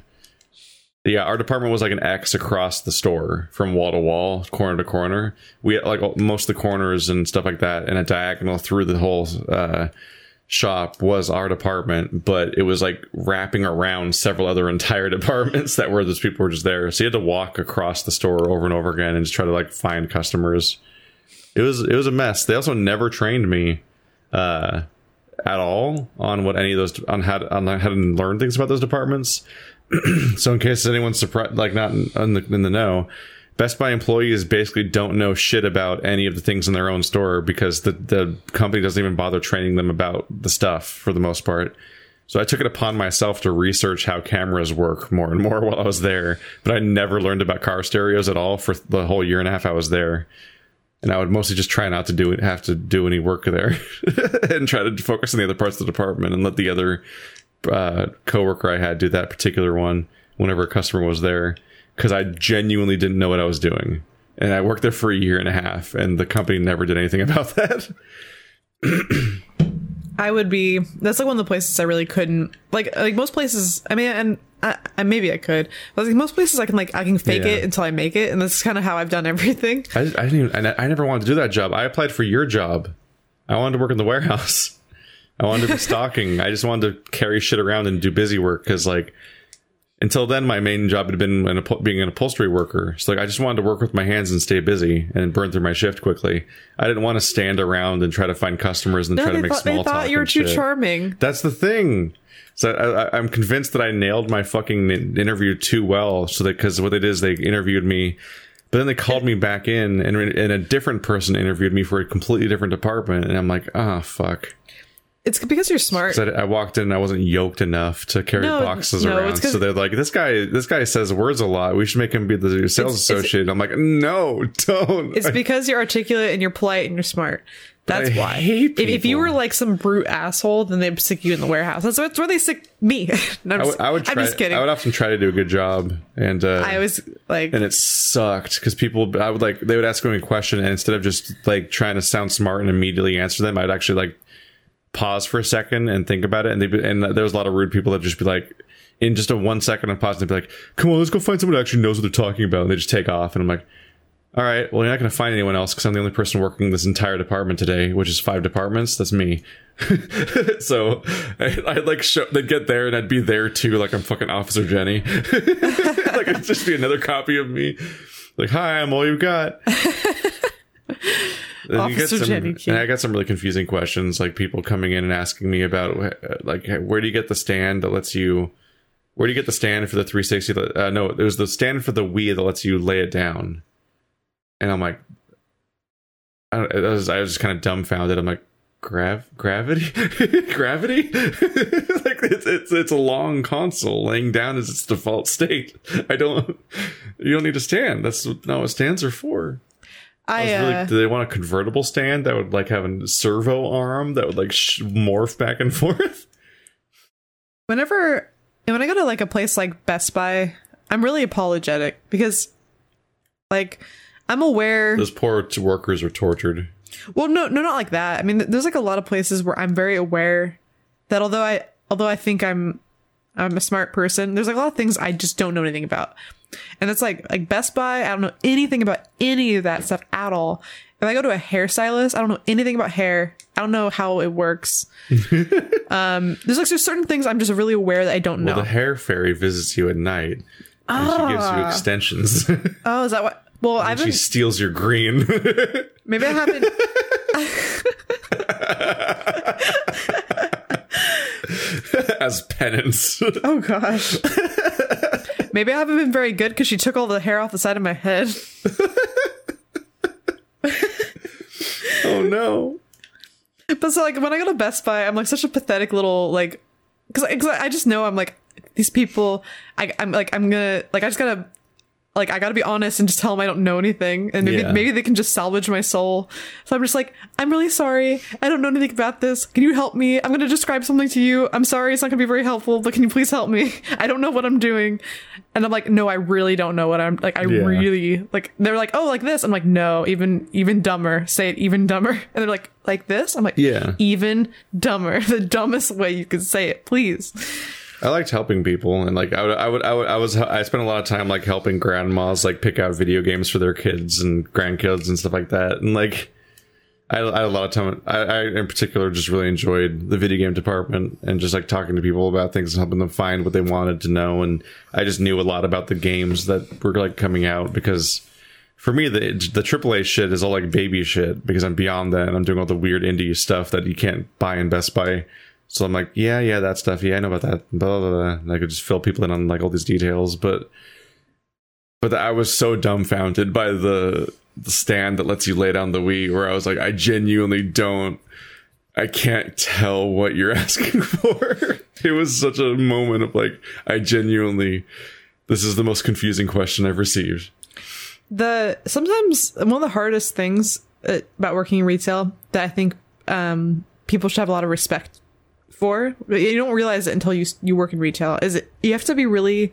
Yeah, our department was like an X across the store from wall to wall, corner to corner. We had like most of the corners and stuff like that, and a diagonal through the whole uh shop was our department, but it was like wrapping around several other entire departments that were those people were just there. So you had to walk across the store over and over again and just try to like find customers it was it was a mess. They also never trained me uh, at all on what any of those on how to, on how to learn things about those departments. so in case anyone's surprised, like not in, in, the, in the know, Best Buy employees basically don't know shit about any of the things in their own store because the the company doesn't even bother training them about the stuff for the most part. So I took it upon myself to research how cameras work more and more while I was there, but I never learned about car stereos at all for the whole year and a half I was there and I would mostly just try not to do it, have to do any work there, and try to focus on the other parts of the department and let the other uh, coworker I had do that particular one whenever a customer was there, because I genuinely didn't know what I was doing, and I worked there for a year and a half, and the company never did anything about that. I would be. That's like one of the places I really couldn't like. Like most places, I mean, and I, I maybe I could, but like most places, I can like I can fake Yeah. it until I make it, and that's kind of how I've done everything. I, I didn't even, and I, I never wanted to do that job. I applied for your job. I wanted to work in the warehouse. I wanted to be stocking. I just wanted to carry shit around and do busy work because, like, until then, my main job had been an, being an upholstery worker. So, like, I just wanted to work with my hands and stay busy and burn through my shift quickly. I didn't want to stand around and try to find customers and No, try to make thought small they talk. thought you were too shit. charming. That's the thing. So I, I, I'm convinced that I nailed my fucking interview too well. So that because what they did they interviewed me, but then they called me back in, and, and a different person interviewed me for a completely different department, and I'm like, ah, fuck. It's because you're smart. I, I walked in, and I wasn't yoked enough to carry No, boxes no, around. So they're like, this guy, this guy says words a lot. We should make him be the sales It's- it's- associate. I'm like, no, don't. It's because you're articulate and you're polite and you're smart. That's I why. If, if you were like some brute asshole, then they'd stick you in the warehouse. That's, that's where they stick me. no, I'm, I just, would, I would I'm just kidding. I would often try to do a good job, and uh, I was like, and it sucked because people I would like they would ask me a question and instead of just like trying to sound smart and immediately answer them, I'd actually like pause for a second and think about it. And they and there was a lot of rude people that just be like in just a one second of pause and be like, "Come on, let's go find someone who actually knows what they're talking about." And they just take off, and I'm like. All right. Well, you're not going to find anyone else because I'm the only person working this entire department today, which is five departments. That's me. so I, I'd like show, they'd get there and I'd be there too, like I'm fucking Officer Jenny. like it'd just be another copy of me. Like, hi, I'm all you've got. And Officer some- Jenny King. and I got some really confusing questions, like people coming in and asking me about, like, where do you get the stand that lets you, where do you get the stand for the 360? that- Uh, no, there's the stand for the Wii that lets you lay it down. And I'm like, I, don't- I was I was just kind of dumbfounded. I'm like, grav gravity, gravity. like it's it's it's a long console. Laying down is its default state. I don't. You don't need to stand. That's not what stands are for. I I, was really, uh, do they want a convertible stand that would like have a servo arm that would like sh- morph back and forth? whenever when I go to like a place like Best Buy, I'm really apologetic because like I'm aware Those poor workers are tortured. Well, no, no, not like that. I mean, there's like a lot of places where I'm very aware that although I, although I think I'm, I'm a smart person, there's like a lot of things I just don't know anything about, and it's like like Best Buy. I don't know anything about any of that stuff at all. If I go to a hairstylist, I don't know anything about hair. I don't know how it works. um, there's like there's certain things I'm just really aware that I don't know. The hair fairy visits you at night. And she gives you extensions. oh, is that what? Well, I she steals your green. Maybe I haven't. as penance. Oh gosh. Maybe I haven't been very good because she took all the hair off the side of my head. oh no. But so like when I go to Best Buy, I'm like such a pathetic little like because I just know I'm like these people. I, I'm like I'm gonna like I just gotta like I gotta be honest and just tell them I don't know anything, and maybe Yeah. maybe they can just salvage my soul. So I'm just like I'm really sorry. I don't know anything about this. Can you help me? I'm gonna describe something to you. I'm sorry, it's not gonna be very helpful, but can you please help me? I don't know what I'm doing. And I'm like, no, I really don't know what I'm like. I Yeah. really like. They're like, oh, like this. I'm like, no, even even dumber. Say it even dumber. And they're like, like this. I'm like, Yeah. even dumber. The dumbest way you could say it, please. I liked helping people, and like I would, I would, I would, I was, I spent a lot of time like helping grandmas like pick out video games for their kids and grandkids and stuff like that, and like. I, I had a lot of time. I, I, in particular, just really enjoyed the video game department and just like talking to people about things and helping them find what they wanted to know. And I just knew a lot about the games that were like coming out because for me, the the AAA shit is all like baby shit because I'm beyond that and I'm doing all the weird indie stuff that you can't buy in Best Buy. So I'm like, yeah, yeah, that stuff. Yeah, I know about that. Blah, blah, blah. And I could just fill people in on like all these details, but but I was so dumbfounded by the the stand that lets you lay down the Wii, where I was like, I genuinely don't. I can't tell what you're asking for. it was such a moment of like, I genuinely, this is the most confusing question I've received. the sometimes one of the hardest things uh, about working in retail that I think um, people should have a lot of respect for. but You don't realize it until you you work in retail. Is it you have to be really.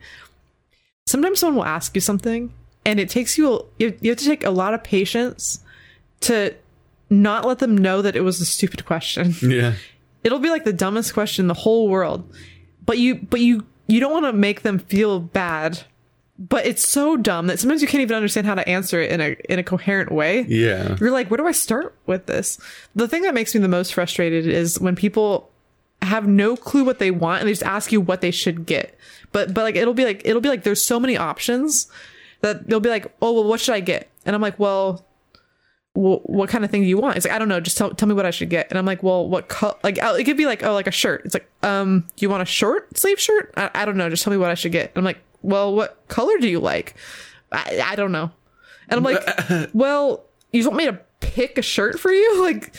Sometimes someone will ask you something, and it takes you you you have to take a lot of patience to not let them know that it was a stupid question Yeah. it'll be like the dumbest question in the whole world but you but you you don't want to make them feel bad but it's so dumb that sometimes you can't even understand how to answer it in a in a coherent way Yeah. you're like where do i start with this the thing that makes me the most frustrated is when people have no clue what they want and they just ask you what they should get but but like it'll be like it'll be like there's so many options that they'll be like oh well what should i get and i'm like well well, what kind of thing do you want? It's like, I don't know. Just tell, tell me what I should get. And I'm like, well, what color? Like, uh, it could be like, oh, like a shirt. It's like, um, do you want a short sleeve shirt? I, I don't know. Just tell me what I should get. And I'm like, well, what color do you like? I, I don't know. And I'm like, well, you want me to pick a shirt for you? Like,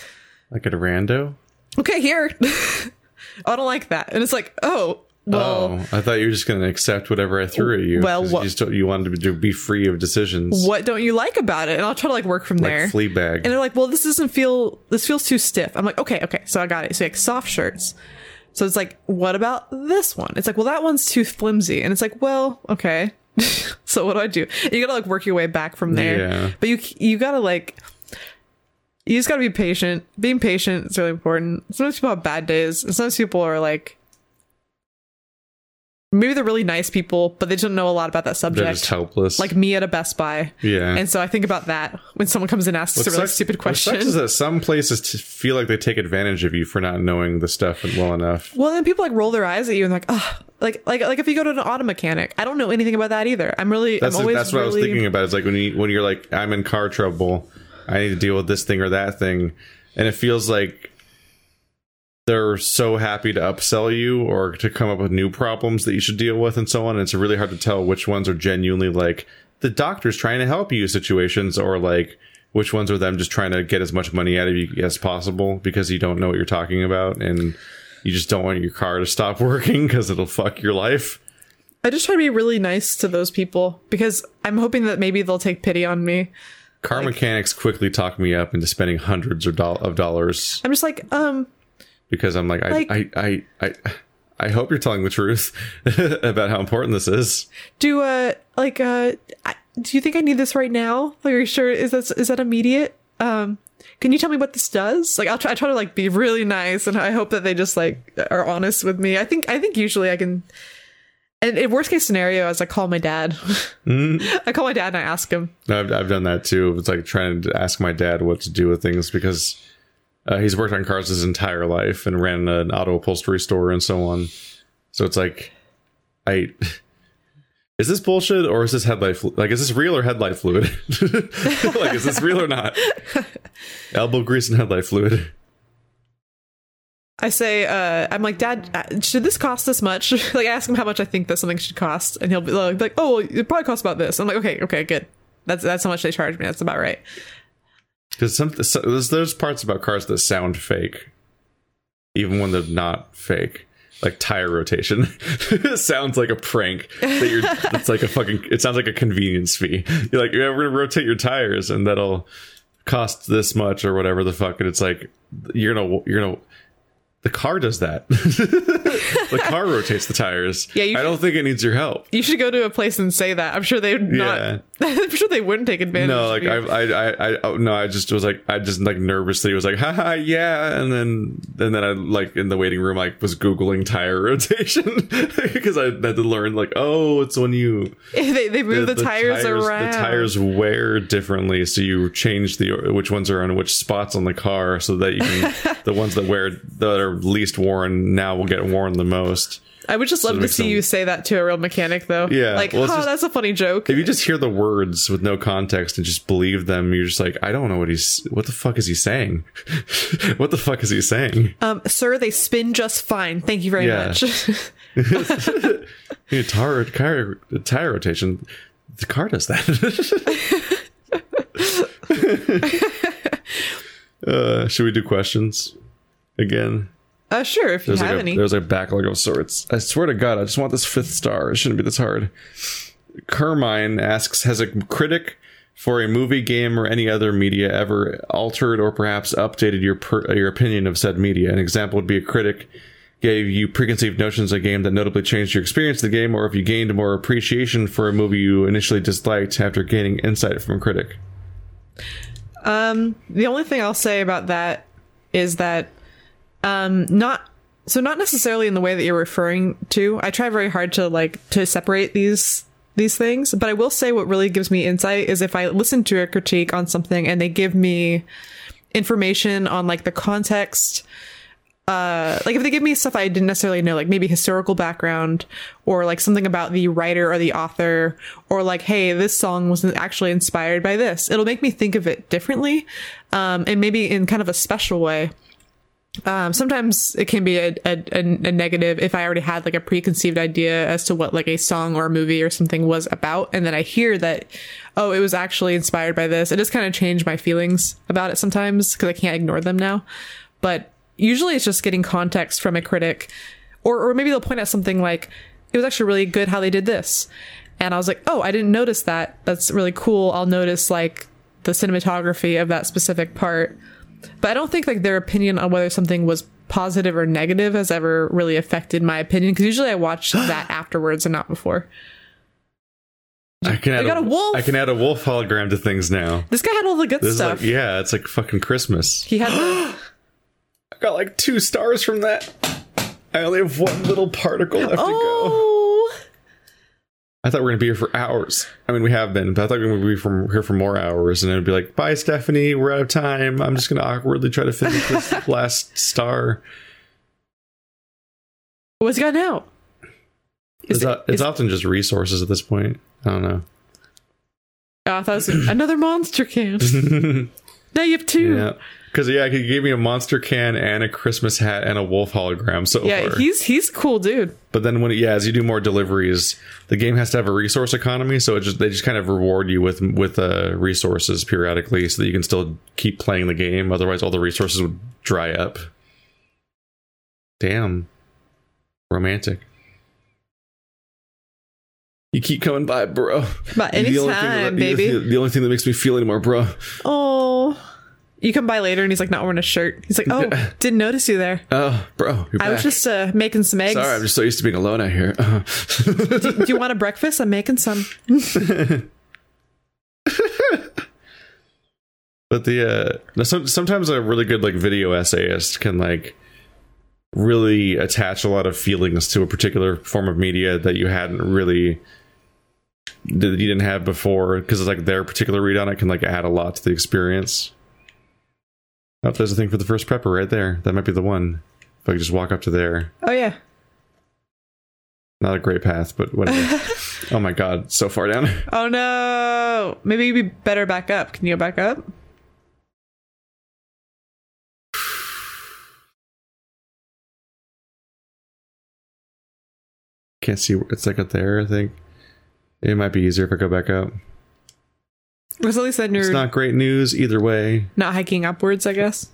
Like at a rando? okay, here. I don't like that. And it's like, oh, well, oh, I thought you were just going to accept whatever I threw at you. Well, what- you, just, you wanted to be free of decisions. what don't you like about it? And I'll try to like work from Like there. Fleabag. And they're like, well, this doesn't feel, this feels too stiff. I'm like, okay, okay. So I got it. So like soft shirts. So it's like, what about this one? It's like, well, that one's too flimsy. And it's like, well, okay. so what do I do? And you gotta like work your way back from there. Yeah. But you, you gotta like, you just gotta be patient. Being patient is really important. Sometimes people have bad days. And sometimes people are like, maybe they're really nice people, but they don't know a lot about that They're subject. just helpless. Like me at a Best Buy. yeah. And so I think about that when someone comes and asks What a really sucks- stupid what sucks is that some places t- feel like they take advantage of you for not knowing the stuff well enough. Well, then people like roll their eyes at you and like, oh, like like like if you go to an auto mechanic, I don't know anything about that either. I'm really, That's I'm always that's what I was thinking about. It's like when you when you're like, I'm in car trouble, I need to deal with this thing or that thing, and it feels like they're so happy to upsell you or to come up with new problems that you should deal with and so on. And it's really hard to tell which ones are genuinely like the doctor's trying to help you situations or like which ones are them just trying to get as much money out of you as possible because you don't know what you're talking about and you just don't want your car to stop working because it'll fuck your life. I just try to be really nice to those people because I'm hoping that maybe they'll take pity on me. Car mechanics quickly talk me up into spending hundreds of, do- of dollars I'm just like, um, because I'm like, I, Like- I, I, I, I hope you're telling the truth about how important this is. do uh like uh I, do you think I need this right now? Like, are you sure is that is that immediate? Um, can you tell me what this does? Like, I'll try. I try to like be really nice, and I hope that they just like are honest with me. I think I think usually I can. And in worst case scenario, is I call my dad. I call my dad and I ask him. I've, I've done that too. It's like trying to ask my dad what to do with things because uh, he's worked on cars his entire life and ran an auto upholstery store and so on. So it's like, I is this bullshit or is this headlight flu- like is this real or headlight fluid? like is this real or not? Elbow grease and headlight fluid. I say, uh, I'm like, Dad, uh, should this cost this much? like, I ask him how much I think that something should cost, and he'll be like, like, oh, it probably costs about this. I'm like, okay, okay, good. That's that's how much they charge me. That's about right. Because some so, there's, there's parts about cars that sound fake, even when they're not fake. Like tire rotation sounds like a prank. That you're, it's like a fucking. It sounds like a convenience fee. You're like, yeah, we're gonna rotate your tires, and that'll cost this much or whatever the fuck. And it's like you're gonna you're gonna. The car does that. the car rotates the tires. Yeah, you I don't think it needs your help. You should go to a place and say that. I'm sure they'd not. I'm sure they wouldn't take advantage. No, of like. I, I, I, I, oh, no, I just was like, I just like nervously was like, haha, yeah, and then, and then I like in the waiting room, like was googling tire rotation because I had to learn like, oh, it's when you they they move the, tires, around. The tires wear differently, so you change the which ones are on which spots on the car, so that you can the ones that wear that are least worn now will get worn the most. I would just love to see them- you say that to a real mechanic, though. Yeah, like, well, oh, just- that's a funny joke. If you just hear the words with no context and just believe them, you're just like, I don't know what he's. What the fuck is he saying? what the fuck is he saying? Um, sir, they spin just fine. Thank you very Yeah. much. Yeah, tire, tire, tire rotation. The car does that. uh, should we do questions again? Uh, sure, if you There's have like, a, any. there's a backlog of sorts. I swear to God, I just want this fifth star. It shouldn't be this hard. Carmine asks Has a critic for a movie, game, or any other media ever altered or perhaps updated your, per, your opinion of said media? An example would be a critic gave you preconceived notions of a game that notably changed your experience of the game, or if you gained more appreciation for a movie you initially disliked after gaining insight from a critic. Um, the only thing I'll say about that is that um not so not necessarily in the way that you're referring to. I try very hard to like to separate these these things, but I will say what really gives me insight is if I listen to a critique on something and they give me information on like the context uh like if they give me stuff I didn't necessarily know, like maybe historical background or like something about the writer or the author or like, hey, this song was actually inspired by this. It'll make me think of it differently. Um and maybe in kind of a special way. Um, sometimes it can be a, a, a, negative if I already had like a preconceived idea as to what like a song or a movie or something was about. And then I hear that, oh, it was actually inspired by this. It just kind of changed my feelings about it sometimes because I can't ignore them now. But usually it's just getting context from a critic or, or maybe they'll point out something like, it was actually really good how they did this. And I was like, oh, I didn't notice that. That's really cool. I'll notice like the cinematography of that specific part. But I don't think like their opinion on whether something was positive or negative has ever really affected my opinion because usually I watch that afterwards and not before. I can add got a wolf. I can add a wolf hologram to things now. This guy had all the good This is stuff. like yeah, it's like fucking Christmas. He had the, I got like two stars from that. I only have one little particle left to go. Oh! I thought we were gonna be here for hours. I mean, we have been, but I thought we were gonna be from here for more hours, and it'd be like, "Bye, Stephanie. We're out of time. I'm just gonna awkwardly try to finish this last star." what's he got now? It's, it- it's is- often just resources at this point. I don't know. Oh, I thought it was another monster can. now you have two. yeah, Because yeah, he gave me a monster can and a Christmas hat and a wolf hologram so Yeah, far. he's he's cool dude. But then when yeah, as you do more deliveries, the game has to have a resource economy, so it just they just kind of reward you with with uh, resources periodically, so that you can still keep playing the game. Otherwise, all the resources would dry up. Damn, romantic. You keep coming by, bro. The anytime, that- baby. The, the only thing that makes me feel anymore, bro. Oh, you come by later, and he's like not wearing a shirt. He's like, oh, didn't notice you there. Oh, bro, you're I was just uh, making some eggs. Sorry, I'm just so used to being alone out here. Do you want a breakfast? I'm making some. But the uh some, sometimes a really good like video essayist can like really attach a lot of feelings to a particular form of media that you hadn't really that you didn't have before because it's like their particular read on it can like add a lot to the experience. Oh, there's a thing for the first prepper right there. That might be the one. If I could just walk up to there. Oh yeah. Not a great path, but whatever. oh my god, so far down. Oh no. Maybe you'd be better back up. Can you go back up? Can't see it's like up there, I think. It might be easier if I go back up. Because at least you're It's not, great news either way. Not hiking upwards, I guess.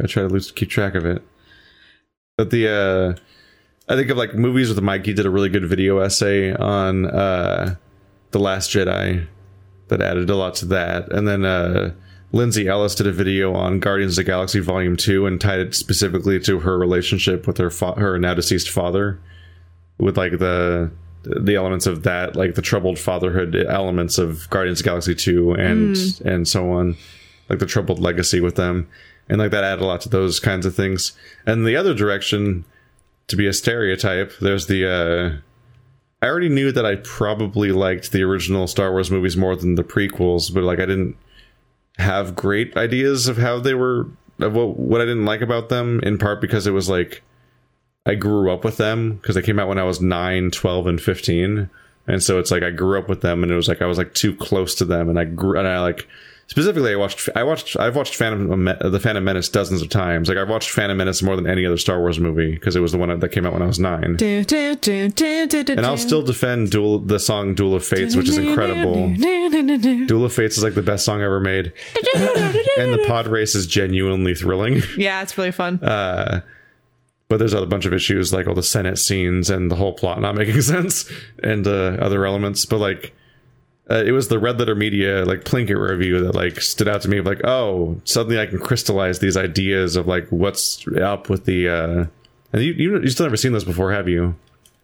I try to lose keep track of it. But the uh I think of like movies with Mikey did a really good video essay on uh The Last Jedi that added a lot to that. And then uh Lindsay Ellis did a video on Guardians of the Galaxy Volume 2 and tied it specifically to her relationship with her fa- her now deceased father with like the the elements of that like the troubled fatherhood elements of Guardians of the Galaxy 2 and and so on like the troubled legacy with them. And like that added a lot to those kinds of things. And the other direction to be a stereotype there's the uh i already knew that i probably liked the original star wars movies more than the prequels but like i didn't have great ideas of how they were of what, what i didn't like about them in part because it was like i grew up with them because they came out when i was 9 12 and 15 and so it's like i grew up with them and it was like i was like too close to them and i grew and i like specifically i watched i watched i've watched phantom the phantom menace dozens of times like i've watched phantom menace more than any other star wars movie because it was the one that came out when i was nine Do, do, do, and i'll still defend duel the song duel of fates which is incredible duel of fates is like the best song ever made and the pod race is genuinely thrilling yeah, it's really fun. uh, but there's a bunch of issues like all the Senate scenes and the whole plot not making sense and uh, other elements. But like, uh, it was the Red Letter Media like Plinkett review that like stood out to me. Of like, oh, suddenly I can crystallize these ideas of like what's up with the. Uh, and you, you you still never seen those before, have you?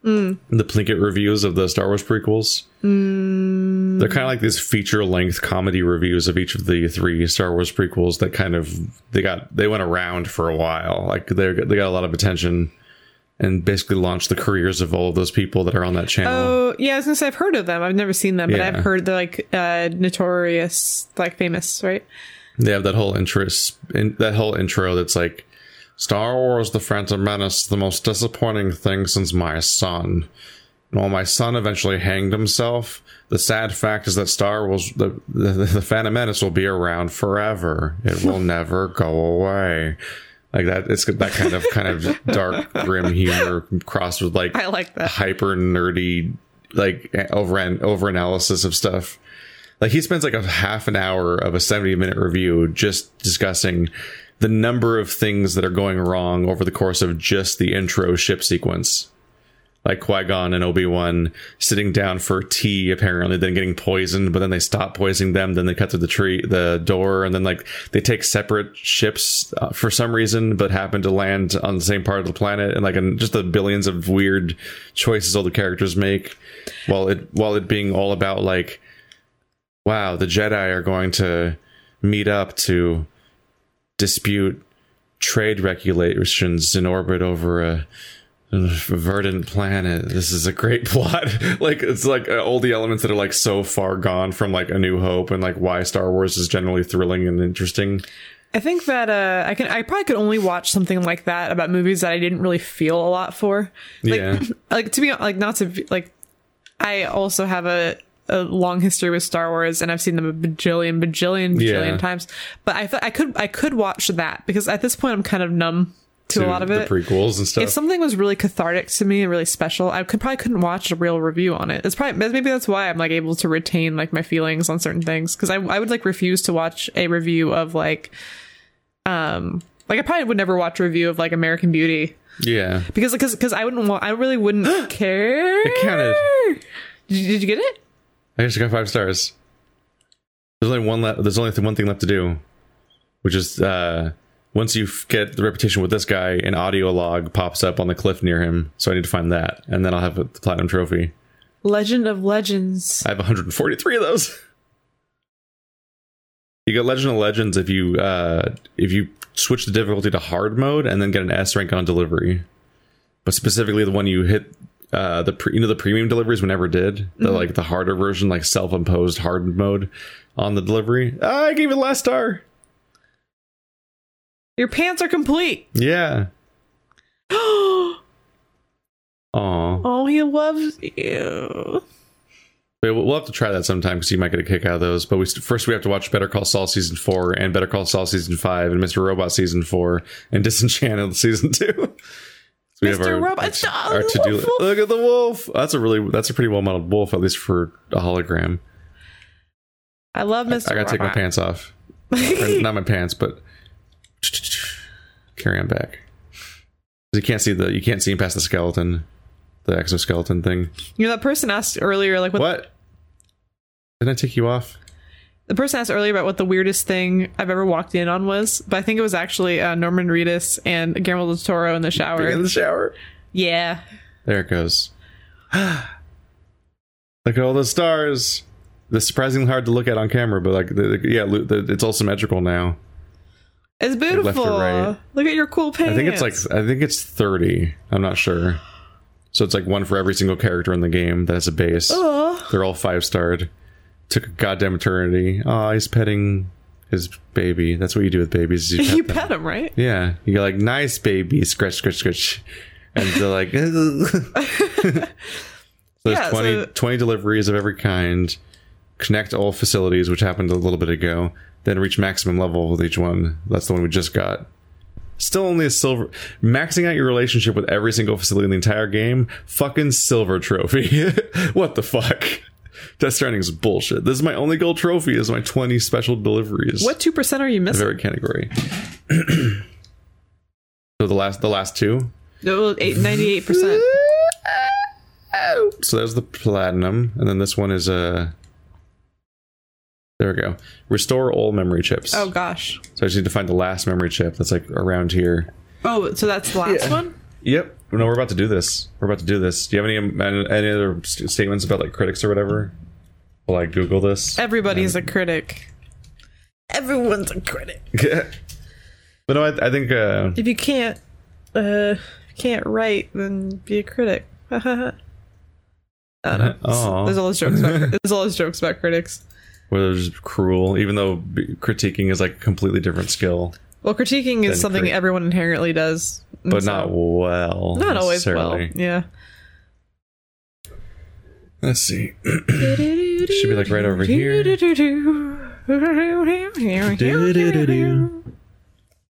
The Plinkett reviews of the Star Wars prequels. They're kind of like these feature length comedy reviews of each of the three Star Wars prequels that kind of they got they went around for a while. Like they they got a lot of attention and basically launched the careers of all of those people that are on that channel. Oh yeah, I was gonna I've heard of them. I've never seen them, but Yeah. I've heard they're like uh, notorious, like famous, right? They have that whole interest in that whole intro that's like Star Wars The Phantom Menace, the most disappointing thing since my son. And while my son eventually hanged himself, the sad fact is that Star Wars the, the, the Phantom Menace will be around forever. It will never go away. Like that it's that kind of kind of dark grim humor crossed with like I like that. hyper nerdy like over over analysis of stuff. Like he spends like a half an hour of a 70 minute review just discussing the number of things that are going wrong over the course of just the intro ship sequence. Like Qui Gon and Obi Wan sitting down for tea, apparently, then getting poisoned, but then they stop poisoning them. Then they cut through the tree, the door, and then like they take separate ships uh, for some reason, but happen to land on the same part of the planet, and like and just the billions of weird choices all the characters make, while it while it being all about like wow, the Jedi are going to meet up to dispute trade regulations in orbit over a, verdant planet. This is a great plot. like it's like uh, all the elements that are like so far gone from like A New Hope and like why Star Wars is generally thrilling and interesting. I think that uh, I can. I probably could only watch something like that about movies that I didn't really feel a lot for. Like, Yeah. like to be like not to be- like. I also have a a long history with Star Wars, and I've seen them a bajillion, bajillion, bajillion Yeah. times. But I thought I could I could watch that because at this point I'm kind of numb to, a lot of the it. prequels and stuff. if something was really cathartic to me and really special, I could probably couldn't watch a real review on it. It's probably maybe that's why I'm like able to retain like my feelings on certain things because I I would like refuse to watch a review of like um like I probably would never watch a review of like American Beauty yeah, because because because I wouldn't want I really wouldn't care. It counted. Did you, did you get it? I just got five stars. There's only one left. There's only one thing left to do, which is uh, once you get the reputation with this guy, an audio log pops up on the cliff near him. So I need to find that, and then I'll have the platinum trophy. Legend of Legends. I have 143 of those. You get Legend of Legends if you uh, if you switch the difficulty to hard mode and then get an S rank on delivery. But specifically, the one you hit uh, the pre- you know the premium deliveries we never did the like the harder version like self imposed hardened mode on the delivery. Ah, I gave it last star. Your pants are complete. Yeah. oh, Aw. he loves you. We'll we'll have to try that sometime because you might get a kick out of those. But we first we have to watch Better Call Saul season four and Better Call Saul season five and Mr. Robot season four and Disenchanted season two. So Mr. Robot- it's- our oh, to do. wolf. Look at the wolf. That's a really that's a pretty well modeled wolf, at least for a hologram. I love Mr. I gotta take my pants off. Not my pants, but carry on back. You can't see the you can't see him past the skeleton, the exoskeleton thing. You know that person asked earlier, like what, What? Didn't I take you off? The person asked earlier about what the weirdest thing I've ever walked in on was, but I think it was actually uh, Norman Reedus and Guillermo del Toro in the shower. In the shower. yeah, There it goes. look at all the stars. It's surprisingly hard to look at on camera, but like, the, the- yeah, lo- the, it's all symmetrical now. it's beautiful. right. Look at your cool pants. I think it's like, I think it's thirty. I'm not sure. So it's like one for every single character in the game. That's a base. oh, They're all five starred. Took a goddamn eternity. Oh, he's petting his baby. That's what you do with babies. You you pet them. pet him, right? Yeah, you go like, nice baby, scratch, scratch, scratch, and they're like, so there's Yeah, 20, so- 20 deliveries of every kind. Connect all facilities, which happened a little bit ago. Then reach maximum level with each one. That's the one we just got. Still only a silver. Maxing out your relationship with every single facility in the entire game. Fucking silver trophy. what the fuck? Death Stranding is bullshit. This is my only gold trophy. Is my twenty special deliveries What two percent are you missing? every category. so the last the last two. No, Ninety-eight percent. So there's the platinum, and then this one is Uh, there we go. Restore all memory chips. Oh gosh. So I just need to find the last memory chip that's like around here. Oh, so that's the last Yeah. one. Yep. No, we're about to do this. We're about to do this. Do you have any um, any other st- statements about like critics or whatever? Will I Google this? Everybody's a critic. Everyone's a critic. but no, I, I think uh, If you can't, uh, can't write, then be a critic. I don't know. Aw. There's all those jokes. About, there's all those jokes about critics. where there's cruel, even though critiquing is like a completely different skill, Well, critiquing is something crit- everyone inherently does, but so- not well. not always well. Yeah. Let's see. Should be like right over here.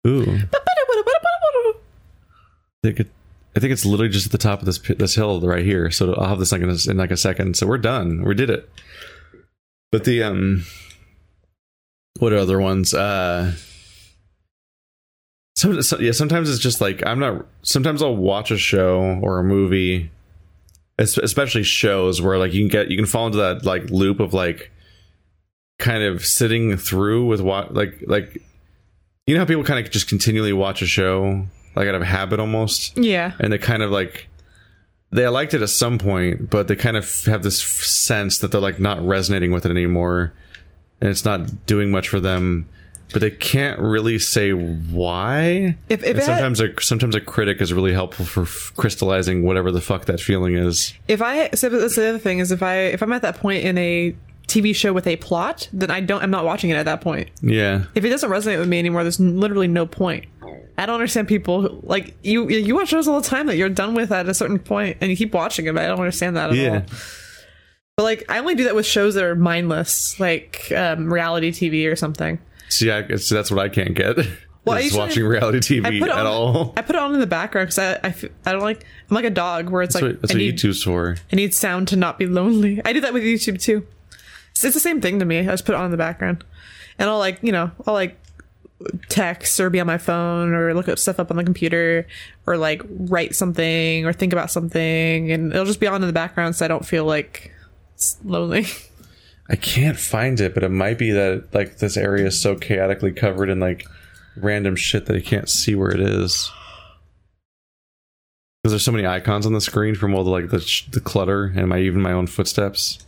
Ooh. I think, it's literally just at the top of this this hill right here. So I'll have this like in, in like a second. So we're done. We did it. But the um, what other ones? Uh, some, so, yeah. Sometimes it's just like I'm not. Sometimes I'll watch a show or a movie, especially shows where like you can get you can fall into that like loop of like kind of sitting through with what like like you know how people kind of just continually watch a show like out of habit almost Yeah. and they kind of like they liked it at some point but they kind of have this sense that they're like not resonating with it anymore and it's not doing much for them but they can't really say why If, if it had- sometimes a sometimes a critic is really helpful for f- crystallizing whatever the fuck that feeling is if I so that's the other thing is if I if I'm at that point in a TV show with a plot, then I don't I'm not watching it at that point. yeah If it doesn't resonate with me anymore, there's literally no point. I don't understand people who, like you. You watch shows all the time that you're done with at a certain point, and you keep watching them. I don't understand that at Yeah. all. But like, I only do that with shows that are mindless, like um, reality TV or something. See, I, see, that's what I can't get. Well, is watching reality I TV at on, all. I put it on in the background because I, I don't like. I'm like a dog where it's That's like what, that's I what need YouTube's for. I need sound to not be lonely. I do that with YouTube too. It's, it's the same thing to me. I just put it on in the background, and I'll like you know I'll like text or be on my phone or look up stuff up on the computer or like write something or think about something, and it'll just be on in the background so I don't feel like lonely. I can't find it, but it might be that like this area is so chaotically covered in like random shit that I can't see where it is. Because there's so many icons on the screen from all the like the, sh- the clutter and my even my own footsteps.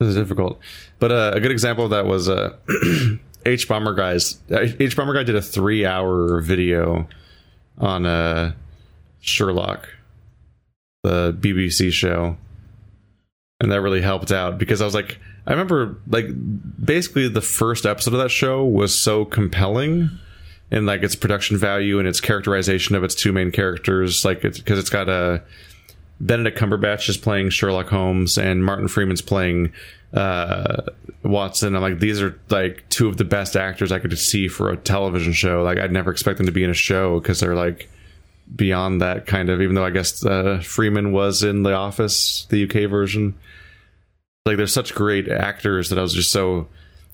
This is difficult, but uh, a good example of that was uh, Hbomberguys. uh, H Bomber guy did a three hour video on uh, Sherlock the BBC show. And that really helped out because I was like, I remember like basically the first episode of that show was so compelling in like its production value and its characterization of its two main characters. Like it's because it's got a Benedict Cumberbatch is playing Sherlock Holmes and Martin Freeman's playing uh, Watson. I'm like, these are like two of the best actors I could see for a television show. Like I'd never expect them to be in a show because they're like beyond that kind of even though i guess uh, freeman was in the office the uk version. Like there's such great actors that i was just so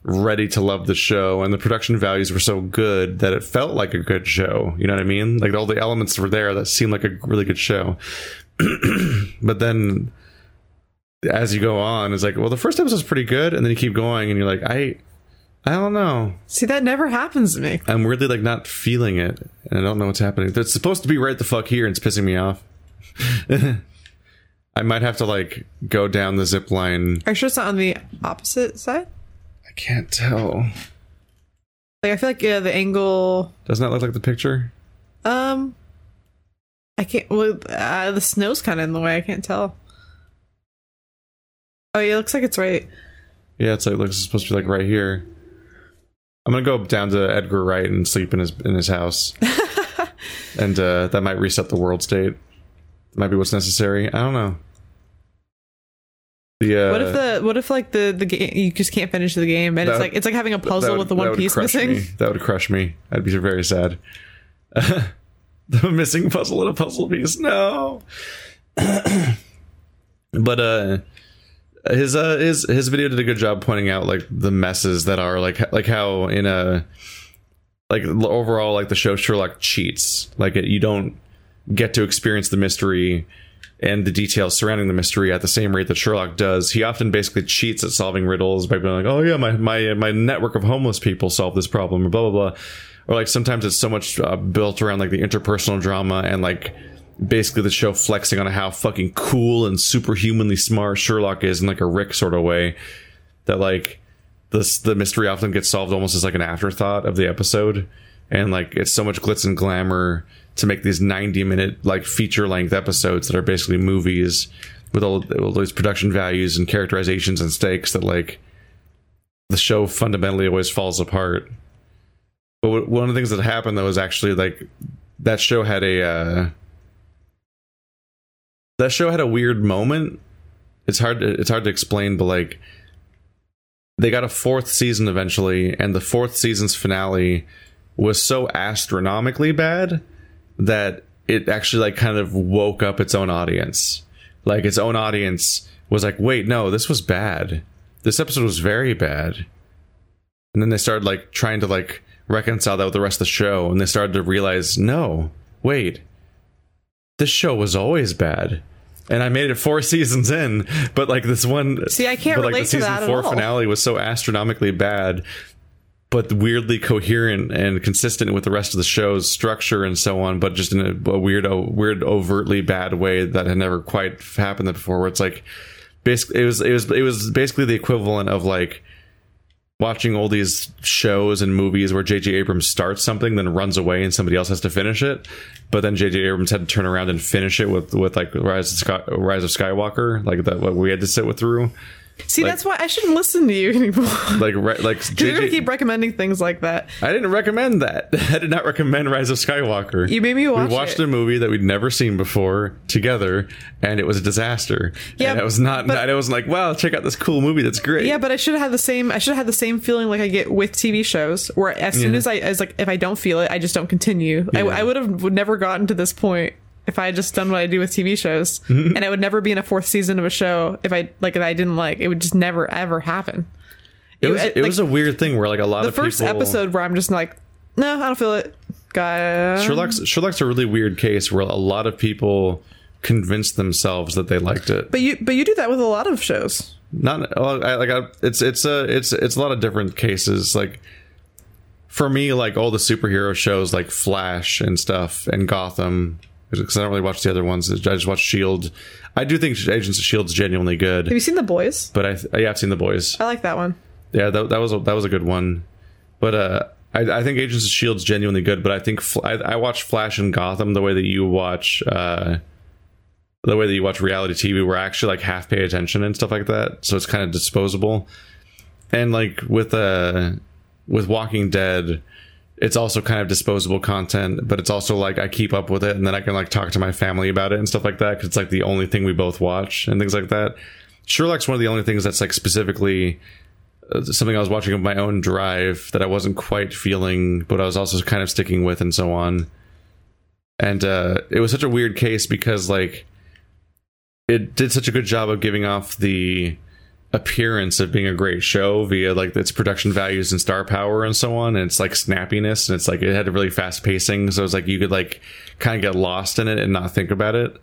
ready to love the show and the production values were so good that it felt like a good show. You know what i mean? Like all the elements were there that seemed like a really good show. But then as you go on it's like well the first episode's pretty good and then you keep going and you're like i i don't know See, that never happens to me. I'm weirdly like not feeling it, and I don't know what's happening. It's supposed to be right the fuck here, and it's pissing me off. I might have to like go down the zip line. Are you sure it's not on the opposite side? I can't tell. Like I feel like yeah, the angle. Doesn't that look like the picture? Um, I can't. Well, uh, the snow's kind of in the way. I can't tell. Oh, yeah, it looks like it's right. Yeah, it's like looks supposed to be like right here. I'm gonna go down to Edgar Wright and sleep in his in his house, and uh, that might reset the world state. Might be what's necessary. I don't know. The uh, What if the what if like the the game you just can't finish the game and That it's like it's like having a puzzle would- with the one piece missing. Me. That would crush me. I'd be very sad. the missing puzzle and a puzzle piece. No. but uh his uh his his video did a good job pointing out like the messes that are like like how in a like overall like the show Sherlock cheats. Like it, you don't get to experience the mystery and the details surrounding the mystery at the same rate that Sherlock does. He often basically cheats at solving riddles by being like, "Oh yeah, my my my network of homeless people solved this problem," or blah blah blah. Or like sometimes it's so much uh, built around like the interpersonal drama and like basically the show flexing on how fucking cool and superhumanly smart Sherlock is in like a Rick sort of way that like this the mystery often gets solved almost as like an afterthought of the episode. And like it's so much glitz and glamour to make these 90 minute like feature length episodes that are basically movies with all, all those production values and characterizations and stakes that like the show fundamentally always falls apart. But one of the things that happened though is actually like that show had a uh that show had a weird moment. It's hard to, it's hard to explain but like they got a fourth season eventually and the fourth season's finale was so astronomically bad that it actually like kind of woke up its own audience. Like its own audience was like wait no this was bad. This episode was very bad. And then they started like trying to like reconcile that with the rest of the show and they started to realize no wait this show was always bad and I made it four seasons in, but like this one, See, I can't but, like, relate the to season that at four all. finale was so astronomically bad, but weirdly coherent and consistent with the rest of the show's structure and so on, but just in a, a weird, weird, overtly bad way that had never quite happened before. Where it's like, basically, it was, it was, it was basically the equivalent of like watching all these shows and movies where J.J. Abrams starts something, then runs away, and somebody else has to finish it. But then J.J. Abrams had to turn around and finish it with with like Rise of, Sky, Rise of Skywalker, like that what we had to sit with through. See, Like- that's why I shouldn't listen to you anymore. Like re- like You're gonna JJ, keep recommending things like that. I didn't recommend that. I did not recommend Rise of Skywalker. You made me watch we watched it. a movie that we'd never seen before together, and it was a disaster. Yeah, and it was not. but- it wasn't like, wow, check out this cool movie that's great. Yeah, but I should have had the same. I should have had the same feeling like I get with TV shows, where as soon Yeah. as I, as like, if I don't feel it, I just don't continue. I, Yeah. I would have never gotten to this point if I had just done what I do with TV shows, Mm-hmm. and I would never be in a fourth season of a show if I like if I didn't like. It would just never ever happen. it was. I- It was a weird thing where like a lot of the first people, episode where I'm just like, no, I don't feel it. Guy, Sherlock's Sherlock's a really weird case where a lot of people convinced themselves that they liked it. but you but you do that with a lot of shows. not well, I, like I, it's it's a it's it's a lot of different cases like for me like all the superhero shows like flash and stuff and gotham because i don't really watch the other ones i just watch shield i do think agents of shield's genuinely good Have you seen The Boys? but i yeah i've seen the boys I like that one. yeah that, that was a, that was a good one but uh I, I think Agents of Shield's genuinely good, but I think I, I watch Flash and Gotham the way that you watch uh, the way that you watch reality TV, where I actually like half pay attention and stuff like that. So it's kind of disposable. And like with uh with Walking Dead, it's also kind of disposable content, but it's also like I keep up with it, and then I can like talk to my family about it and stuff like that because it's like the only thing we both watch and things like that. Sherlock's one of the only things that's like specifically uh, something I was watching of my own drive that I wasn't quite feeling, but I was also kind of sticking with and so on. And uh, it was such a weird case because like it did such a good job of giving off the appearance of being a great show via like its production values and star power and so on and it's like snappiness and it's like it had a really fast pacing so it's like you could like kind of get lost in it and not think about it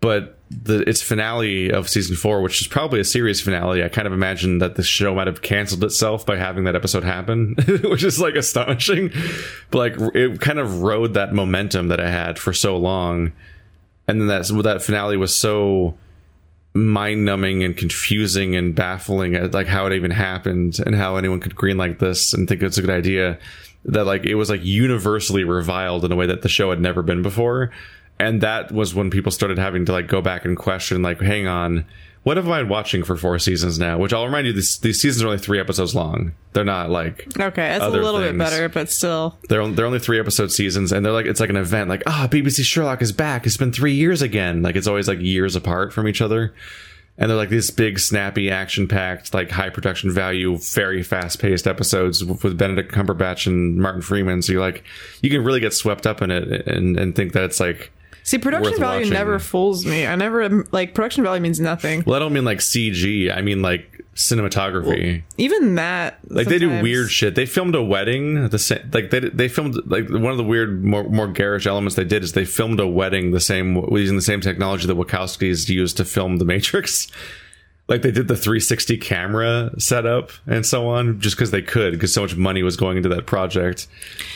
but the its finale of season four, which is probably a series finale, I kind of imagine that the show might have canceled itself by having that episode happen, which is like astonishing. But like it kind of rode that momentum that I had for so long, and then that that finale was so mind numbing and confusing and baffling at like how it even happened and how anyone could green like this and think it's a good idea that like it was like universally reviled in a way that the show had never been before. And that was when people started having to like go back and question like hang on what have I been watching for four seasons now? Which I'll remind you, these, these seasons are only three episodes long. They're not like Okay, that's a little bit better, but still. they're they're only three episode seasons, and they're like it's like an event. Like ah, BBC Sherlock is back. It's been three years again. Like it's always like years apart from each other, and they're like these big, snappy, action packed, like high production value, very fast paced episodes with with Benedict Cumberbatch and Martin Freeman. So you like you can really get swept up in it and and think that it's like See, production value watching. never fools me. I never like production value means nothing. well, I don't mean like CG. I mean like cinematography. Even that, like they do weird shit. They filmed a wedding. The same, like they they filmed like one of the weird more more garish elements they did is they filmed a wedding the same using the same technology that Wachowskis used to film The Matrix. Like they did the 360 camera setup and so on, just because they could, because so much money was going into that project.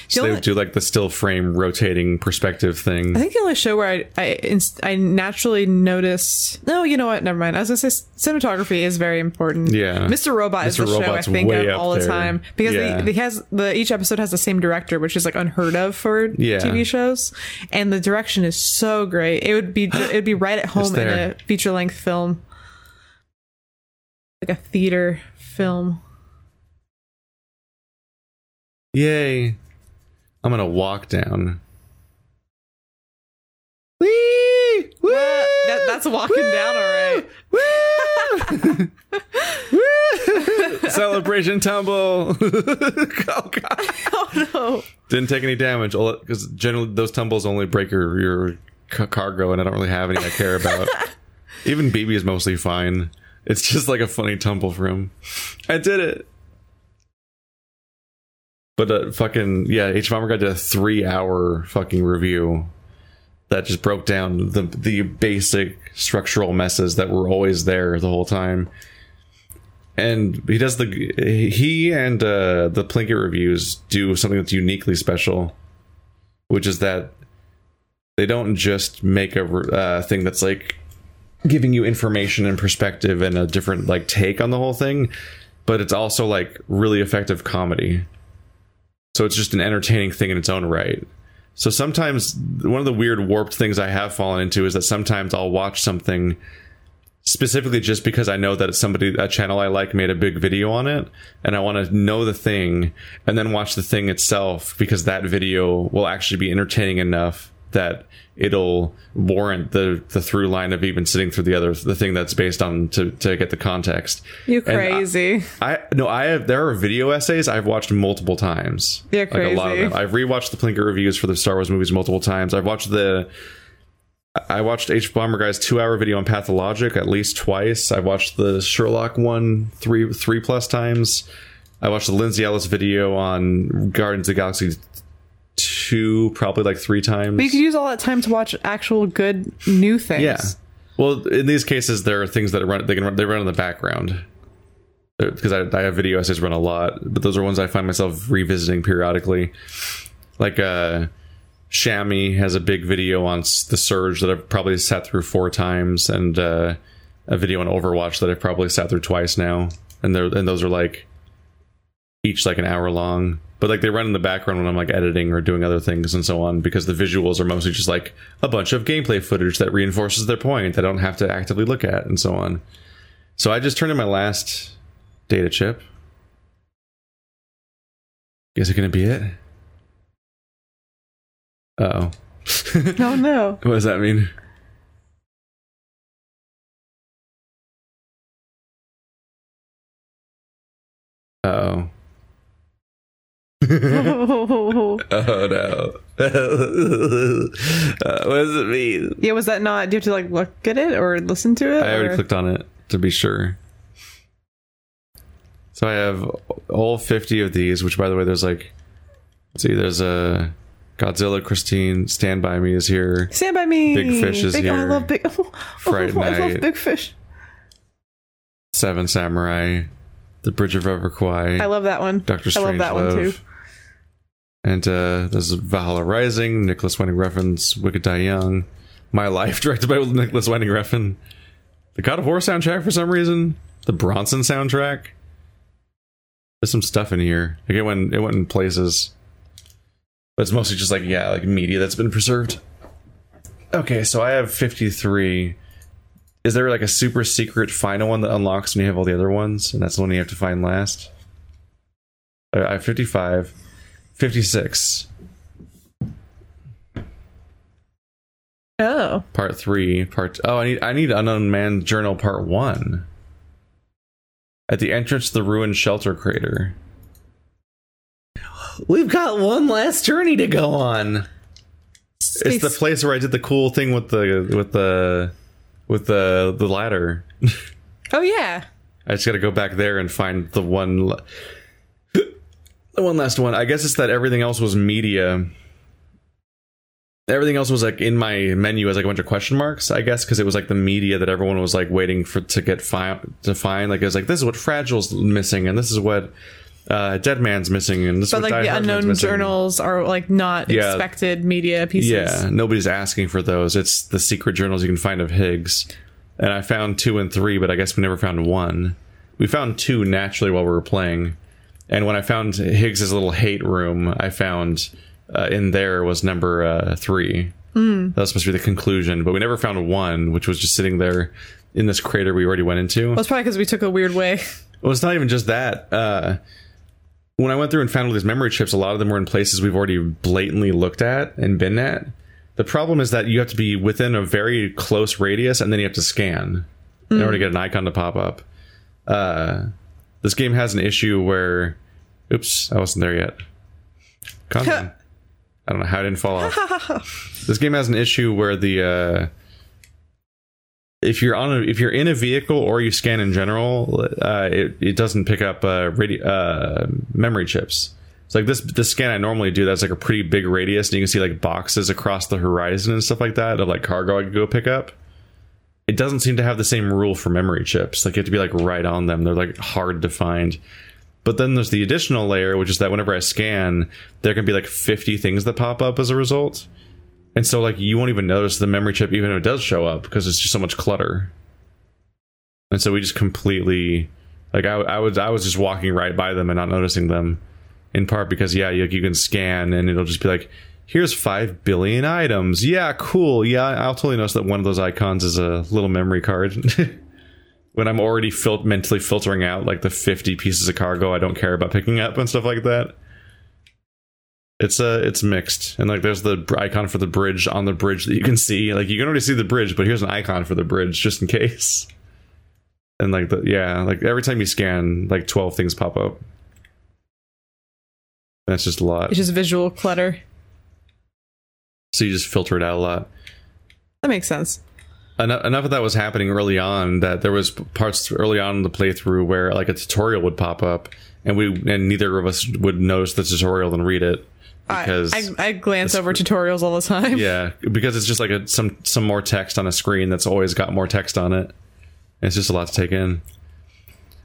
So The they only- would do like the still frame rotating perspective thing. I think the only show where I I, inst- I naturally noticed. No, you know what? Never mind. I was gonna say cinematography is very important. Yeah. Mr. Robot is Mr. the show I think of all the time because Yeah. they, they has the each episode has the same director, which is like unheard of for Yeah. TV shows, and the direction is so great. It would be it would be right at home in a feature length film, like a theater film. Yay! I'm gonna walk down. Woo! That, that's walking down, all right. Woo! Celebration tumble. oh god! Oh no. Didn't take any damage because generally those tumbles only break your your cargo, and I don't really have any I care about. Even BB is mostly fine. It's just like a funny tumble for him. I did it. But uh, fucking yeah, H Bomber got a three hour fucking review that just broke down the the basic structural messes that were always there the whole time. And he does the he and uh, the Plinkett reviews do something that's uniquely special, which is that they don't just make a uh, thing that's like giving you information and perspective and a different like take on the whole thing, but it's also like really effective comedy. So it's just an entertaining thing in its own right. So sometimes one of the weird warped things I have fallen into is that sometimes I'll watch something specifically just because I know that somebody a channel I like made a big video on it and I want to know the thing and then watch the thing itself because that video will actually be entertaining enough that it'll warrant the the through line of even sitting through the other the thing that's based on to to get the context. You And I- crazy. I no, I have. There are video essays I've watched multiple times. You're Like a lot of crazy. them. I've rewatched the Plinkett reviews for the Star Wars movies multiple times. I've watched the. I watched Hbomberguy's two-hour video on Pathologic at least twice. I watched the Sherlock one three three plus times. I watched the Lindsay Ellis video on Guardians of the Galaxy two probably like three times. But you could use all that time to watch actual good new things. Yeah. Well, in these cases, there are things that run. They can run. They run in the background because I, I have video essays run a lot, but those are ones I find myself revisiting periodically. Like uh, Shammy has a big video on the Surge that I've probably sat through four times, and uh, a video on Overwatch that I've probably sat through twice now, and they're and those are like each like an hour long. But like they run in the background when I'm like editing or doing other things and so on because the visuals are mostly just like a bunch of gameplay footage that reinforces their point that I don't have to actively look at and so on. So I just turned in my last data chip. Is it gonna be it? Oh. Oh no. what does that mean? Oh. Oh no. uh, what does it mean? yeah, was that not? Do you have to like look at it or listen to it? I already or- clicked on it to be sure. So I have all 50 of these, which by the way, there's like, see, there's a Godzilla Christine Stand By Me is here. Stand by me. Big Fish is big, Oh, I love big. Oh, Fright oh, I love Night. Big Fish. Seven Samurai, The Bridge of Everquai, I love that one. Doctor I love that one too. And uh, there's Valhalla Rising, Nicolas Winding Refn's Wicked Die Young, My Life, directed by Nicholas Winding Refn, the God of War soundtrack for some reason, the Bronson soundtrack. There's some stuff in here. Like it went, it went in places, but it's mostly just like yeah, like media that's been preserved. Okay, so I have 53. Is there like a super secret final one that unlocks when you have all the other ones, and that's the one you have to find last? I have 55. 56. Oh, Part 3. Part Oh, I need I need Unknown Man Journal Part 1. At the entrance to the ruined shelter crater. We've got one last journey to go on. It's the place where I did the cool thing with the with the with the the ladder. oh yeah. I just got to go back there and find the one, la- the one last one. I guess it's that everything else was media. Everything else was like in my menu as like a bunch of question marks. I guess because it was like the media that everyone was like waiting for to get fi- to find. Like it was like this is what Fragile's missing, and this is what uh, Dead Man's missing, and this But is what like Die the Hard Man's unknown missing. journals are like not Yeah. expected media pieces. Yeah, nobody's asking for those. It's the secret journals you can find of Higgs. And I found two and three, but I guess we never found one. We found two naturally while we were playing. And when I found Higgs's little hate room, I found uh, in there was number uh, three. Mm. That was supposed to be the conclusion, but we never found one, which was just sitting there in this crater we already went into. Well, it's probably because we took a weird way. Well, it's not even just that. Uh, when I went through and found all these memory chips, a lot of them were in places we've already blatantly looked at and been at. The problem is that you have to be within a very close radius, and then you have to scan in order to get an icon to pop up. Uh, this game has an issue where, oops, I wasn't there yet. Down. I don't know how it didn't fall off. this game has an issue where the uh, if you're on a, if you're in a vehicle or you scan in general, uh, it it doesn't pick up uh, radi- uh, memory chips. It's like this this scan I normally do that's like a pretty big radius, and you can see like boxes across the horizon and stuff like that of like cargo I could go pick up. It doesn't seem to have the same rule for memory chips. Like you have to be like right on them. They're like hard to find. But then there's the additional layer, which is that whenever I scan, there can be like 50 things that pop up as a result. And so like you won't even notice the memory chip even if it does show up because it's just so much clutter. And so we just completely like I, I was I was just walking right by them and not noticing them. In part because yeah, you, you can scan and it'll just be like, here's five billion items. Yeah, cool. Yeah, I'll totally notice that one of those icons is a little memory card. when I'm already fil- mentally filtering out like the 50 pieces of cargo I don't care about picking up and stuff like that. It's uh it's mixed. And like there's the icon for the bridge on the bridge that you can see. Like you can already see the bridge, but here's an icon for the bridge just in case. And like the yeah, like every time you scan, like 12 things pop up. That's just a lot. It's just visual clutter. So you just filter it out a lot. That makes sense. enough, enough of that was happening early on that there was parts early on in the playthrough where like a tutorial would pop up and we and neither of us would notice the tutorial and read it because I, I, I glance over tutorials all the time. yeah because it's just like a, some some more text on a screen that's always got more text on it it's just a lot to take in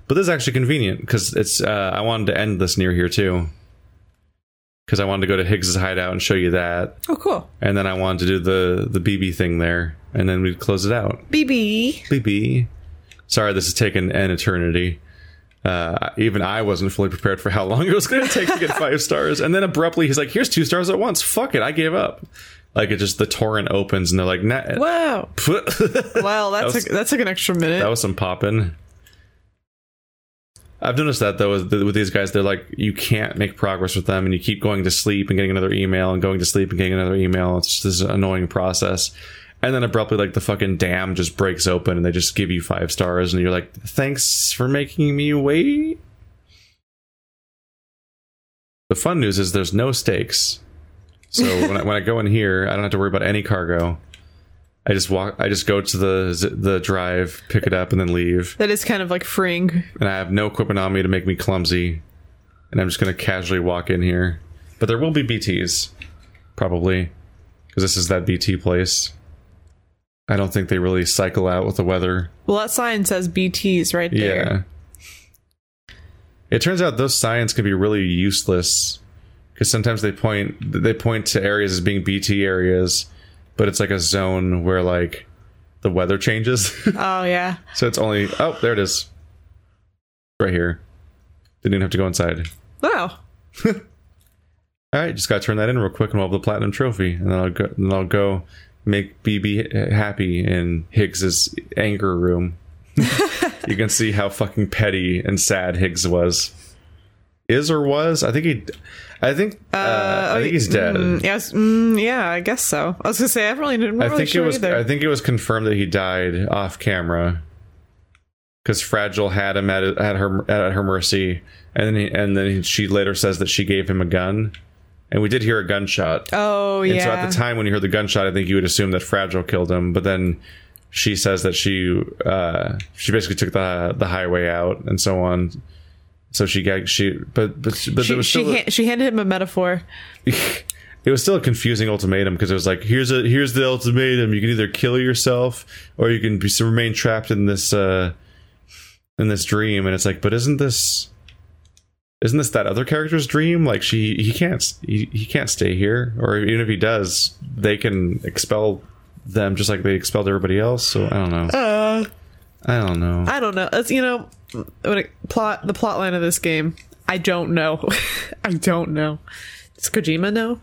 but this is actually convenient because it's uh, i wanted to end this near here too because i wanted to go to higgs's hideout and show you that Oh, cool. and then i wanted to do the the bb thing there and then we'd close it out BB. BB. Sorry, this has taken an eternity. Uh, even I wasn't fully prepared for how long it was going to take to get five stars. And then abruptly, he's like, "Here's two stars at once. Fuck it, I gave up." Like it just the torrent opens, and they're like, nah. Wow. that Well, that's was- a, that's like an extra minute. That was some popping. I've noticed that though with, these guys, they're like you can't make progress with them, and you keep going to sleep and getting another email, and going to sleep and getting another email. It's just this annoying process. And then abruptly, like the fucking dam just breaks open, and they just give you five stars, and you're like, "Thanks for making me wait." The fun news is there's no stakes, so when I, when I go in here, I don't have to worry about any cargo. I just walk. I just go to the the drive, pick it up, and then leave. that is kind of like freeing. And I have no equipment on me to make me clumsy, and I'm just gonna casually walk in here. But there will be BTS, probably, because this is that BT place. I don't think they really cycle out with the weather. Well, that sign says BTs right there. Yeah. It turns out those signs can be really useless because sometimes they point they point to areas as being BT areas, but it's like a zone where like the weather changes. Oh yeah. so it's only oh there it is, right here. Didn't even have to go inside. Wow. All right, just gotta turn that in real quick, and we'll have the platinum trophy, and then I'll go. Then I'll go make BB happy in Higgs's anger room. you can see how fucking petty and sad Higgs was, is or was. I think he. I think. Uh, I think he's dead. Mm, yes. Mm, yeah, I guess so. I was gonna say I really didn't. I really think sure it was. Either. I think it was confirmed that he died off camera because Fragile had him at at her at her mercy, and then he, and then she later says that she gave him a gun, and we did hear a gunshot. oh And yeah. so at the time when you heard the gunshot, I think you would assume that Fragile killed him. But then she says that she uh, she basically took the the highway out and so on. So she got she but but but she, there was she, still a- ha- she handed him a metaphor. it was still a confusing ultimatum because it was like here's a here's the ultimatum. You can either kill yourself or you can be, remain trapped in this uh in this dream. And it's like but isn't this isn't this that other character's dream? Like she he can't he, he can't stay here. Or even if he does they can expel them just like they expelled everybody else. So i don't know. Uh, i don't know I don't know. It's you know when it plot the plot line of this game. I don't know. I don't know. Does Kojima know?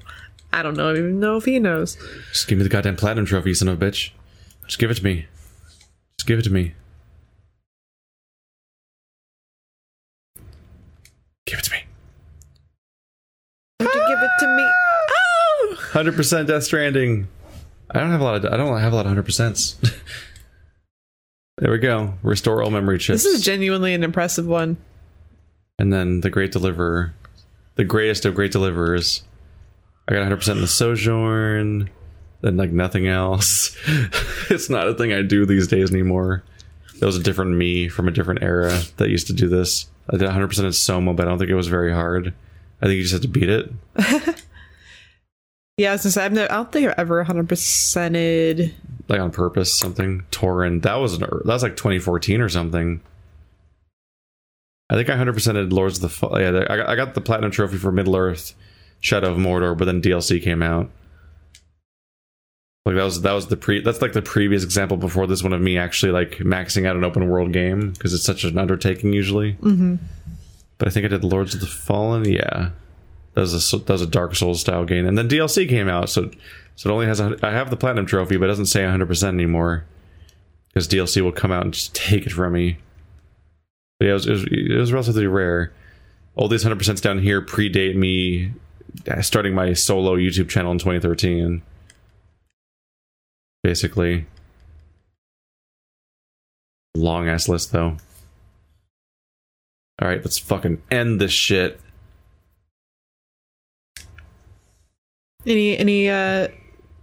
I don't know. even know if he knows. just give me the goddamn platinum trophy son of a bitch just give it to me just give it to me give it to me Would you give it to me? Ah! Oh! Hundred percent Death Stranding. I don't have a lot of. I don't have a lot of hundred percents. there we go. Restore all memory chips. This is genuinely an impressive one. and then the Great Deliverer, the greatest of great deliverers. I got hundred percent in the Sojourn. Then like nothing else. it's not a thing I do these days anymore. That was a different me from a different era that used to do this. I did 100% in Soma, but I don't think it was very hard. I think you just had to beat it. Yeah, I was gonna say I've never, I don't think I've ever 100 percented. Like on purpose something Torin that was an that was like 2014 or something. I think I 100%ed Lords of the yeah I got, I got the platinum trophy for Middle Earth Shadow of Mordor but then DLC came out. Like that was that was the pre that's like the previous example before this one of me actually like maxing out an open world game because it's such an undertaking usually. Mm-hmm. but I think I did Lords of the Fallen yeah. That was a that was a Dark Souls style game and then DLC came out so so it only has a, I have the platinum trophy but it doesn't say 100% anymore because DLC will come out and just take it from me. But yeah, it was, it was, it was relatively rare. All these 100% down here predate me starting my solo YouTube channel in 2013. Basically. Long ass list though. Alright, let's fucking end this shit. Any any uh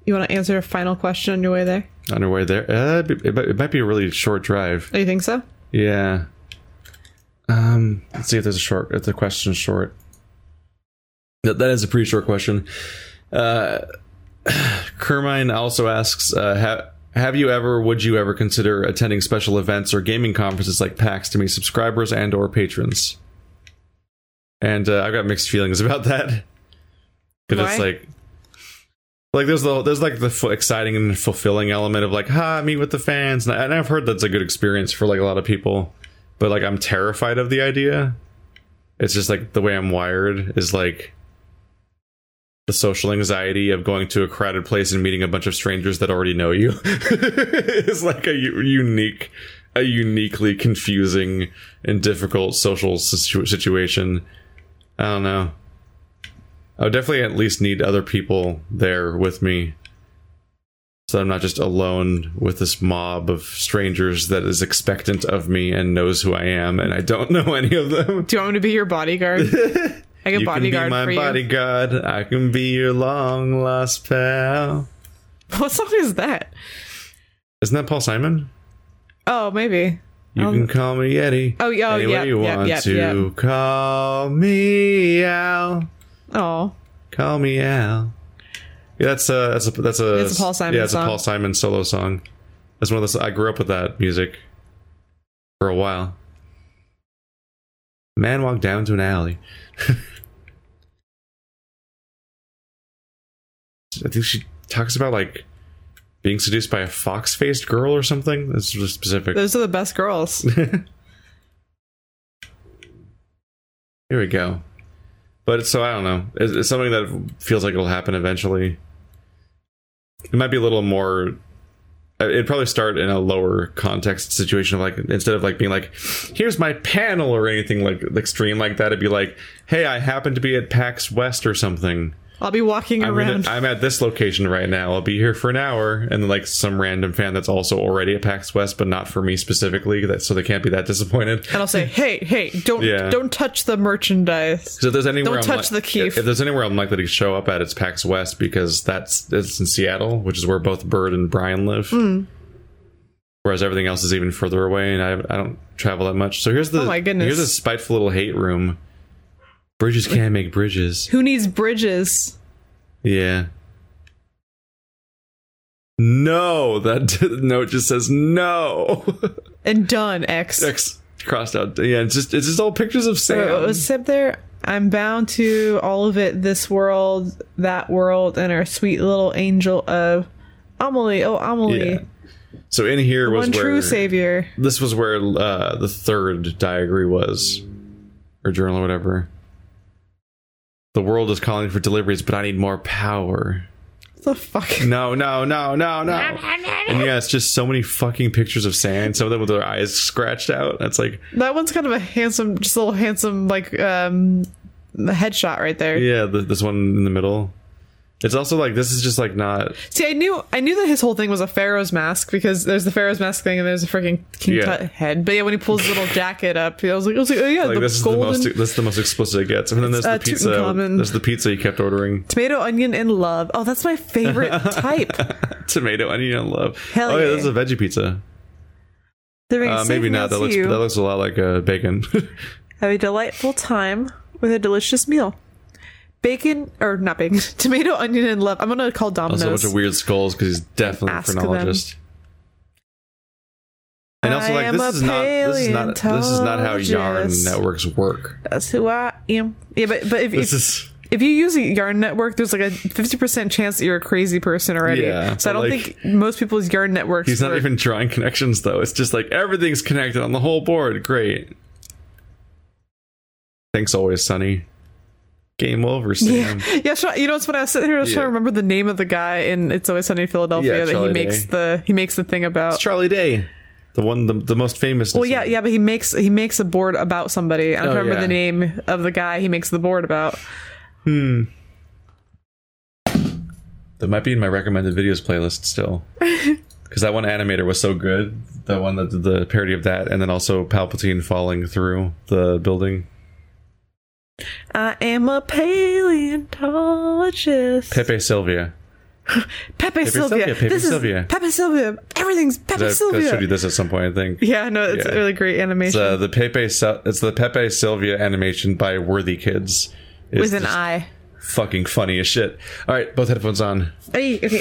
you want to answer a final question on your way there? On your way there. Uh, it, might- it might be a really short drive. Oh, you think so? Yeah. Um, let's see if there's a short, if the question's short. That, that is a pretty short question. Uh, Kermine also asks, uh, ha- have you ever, would you ever consider attending special events or gaming conferences like PAX to meet subscribers and or patrons? And uh, I've got mixed feelings about that. Because it's like, like there's the there's like the fu- exciting and fulfilling element of like, ha, meet with the fans, and, I, and I've heard that's a good experience for like a lot of people. But like, I'm terrified of the idea. It's just like the way I'm wired is like the social anxiety of going to a crowded place and meeting a bunch of strangers that already know you is like a u- unique, a uniquely confusing and difficult social situ- situation. I don't know. I would definitely at least need other people there with me. So I'm not just alone with this mob of strangers that is expectant of me and knows who I am, and I don't know any of them. Do you want me to be your bodyguard? I can You can be bodyguard my for you. bodyguard. I can be your long lost pal. What song is that? Isn't that Paul Simon? Oh, maybe. You Um, can call me Eddie. Oh, yeah, oh, Any way you yep, want yep, to. yep. Call me Al. Oh, Call me Al. Yeah, that's a that's a that's a It's a Paul Simon Yeah, it's a Paul Simon solo song. That's one of those. I grew up with that music for a while. Man walked down to an alley. I think she talks about like being seduced by a fox-faced girl or something. That's really specific. those are the best girls. Here we go. But so I don't know. It's, it's something that feels like it'll happen eventually. It might be a little more. uh, It'd probably start in a lower context situation of like instead of like being like, "Here's my panel" or anything like extreme like that. It'd be like, "Hey, I happen to be at PAX West or something. I'll be walking I'm, around. gonna, I'm at this location right now. I'll be here for an hour." And then like some random fan that's also already at PAX West, but not for me specifically, that so they can't be that disappointed. and I'll say, "Hey, hey, don't Yeah. don't touch the merchandise." So if there's anywhere Don't I'm touch li- the Keef. If there's anywhere I'm likely to show up at, it's PAX West because that's it's in Seattle, which is where both Bird and Brian live. Hmm. Whereas everything else is even further away, and I, I don't travel that much. So here's the Oh my goodness. here's a spiteful little hate room. Bridges can't make bridges. Who needs bridges? Yeah. No, that note just says no. And done, X. X crossed out. Yeah, it's just it's just all pictures of Sam. Except there, I'm bound to all of it. This world, that world, and our sweet little angel of Amelie. Oh, Amelie, Yeah. So in here was one where true savior. this was where uh, the third diary was, or journal or whatever. The world is calling for deliveries, but I need more power. What the fuck? No, no, no, no, no. And yeah, it's just so many fucking pictures of Sam. Some of them with their eyes scratched out. That's like, That one's kind of a handsome, just a little handsome, like um, headshot right there. yeah, this one in the middle. It's also like this is just like not. See, I knew, I knew that his whole thing was a pharaoh's mask because there's the pharaoh's mask thing and there's a freaking King Yeah. Tut head. But yeah, when he pulls his little jacket up, I was like, I was like, oh yeah, Like the this is golden the most this is the most explicit it gets. And then there's uh, the pizza. There's the pizza you kept ordering. tomato, onion, and love. Oh, that's my favorite type. Tomato, onion, and love. Hell oh yeah, yeah. this is a veggie pizza. Uh, maybe not. That looks you. that looks a lot like uh, bacon. Have a delightful time with a delicious meal. Bacon or not bacon, tomato, onion, and love. I'm gonna call Domino's. Also, a bunch of weird skulls because he's definitely a Ask them. phrenologist. And also, like this a is not this is not this is not how yarn networks work. That's who I am. Yeah, but but if if, is if you use a yarn network, there's like a 50% chance that you're a crazy person already. Yeah, so I don't like, think most people's yarn networks. he's not even drawing connections though. It's just like everything's connected on the whole board. Great. Thanks always, Sunny. Game over, Yeah, Sam. yeah. Sure. You know it's funny? I was sitting here, I was Yeah. trying to remember the name of the guy in "It's Always Sunny in Philadelphia" Yeah, that Charlie he makes Day. the he makes the thing about. It's Charlie Day. The one, the, the most famous. Well, yeah, yeah, but he makes he makes a board about somebody. I don't Oh, remember yeah. the name of the guy he makes the board about. Hmm. That might be in my recommended videos playlist still. Because that one animator was so good. The one that did the parody of that, and then also Palpatine falling through the building. I am a paleontologist. Pepe Silvia. Pepe, Silvia. Silvia, Pepe this Silvia. is Pepe Silvia. Everything's Pepe I, I showed you Silvia. this at some point, I think. Yeah, no, it's Yeah. a really great animation It's, uh, the Pepe. It's the Pepe Silvia animation by Worthikids. It's with an eye. Fucking funny as shit. All right, both headphones on. Hey, okay.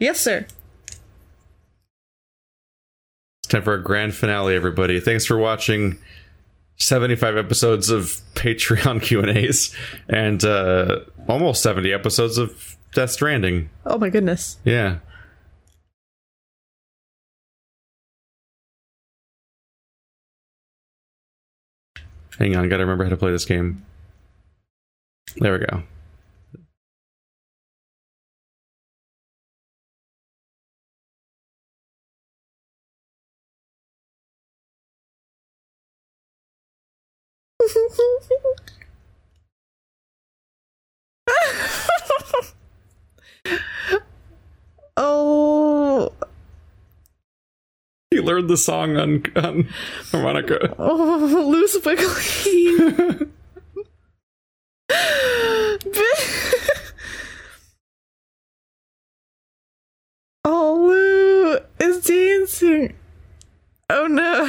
Yes, sir. It's time for a grand finale, everybody. Thanks for watching 75 episodes of Patreon Q&As and uh, almost 70 episodes of Death Stranding. Oh my goodness. Yeah. Hang on, gotta remember how to play this game. There we go. Oh, He learned the song on, on harmonica. oh, loose wiggly. oh, Lou is dancing. Oh no.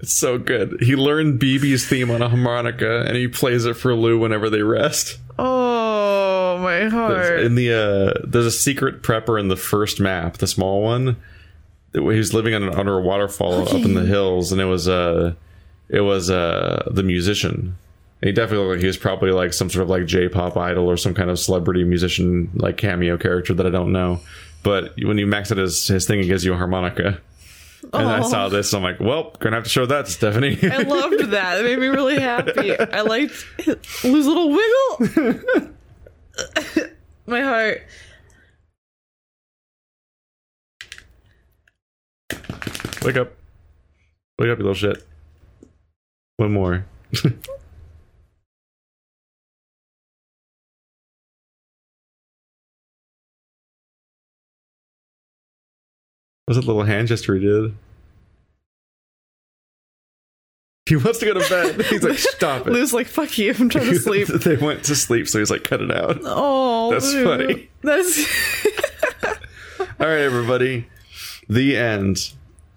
It's so good. He learned BB's theme on a harmonica and he plays it for Lou whenever they rest. Oh, my heart. In the uh, there's a secret prepper in the first map, the small one. He was living on under a waterfall up in the hills, and it was uh, it was uh, the musician. And he definitely looked like he was probably like some sort of like J-pop idol or some kind of celebrity musician like cameo character that I don't know. But when you max out his his thing, he gives you a harmonica. And I Oh. saw this, I'm like, well, gonna have to show that to Stephanie. I loved that. It made me really happy. I liked Lou's little wiggle. My heart. Wake up. Wake up, you little shit. One more. What's that little hand gesture he did? He wants to go to bed. He's like, stop it. Lou's like, fuck you. I'm trying to sleep. they went to sleep, so he's like, cut it out. Oh, That's Lou. funny. That's All right, everybody. The end.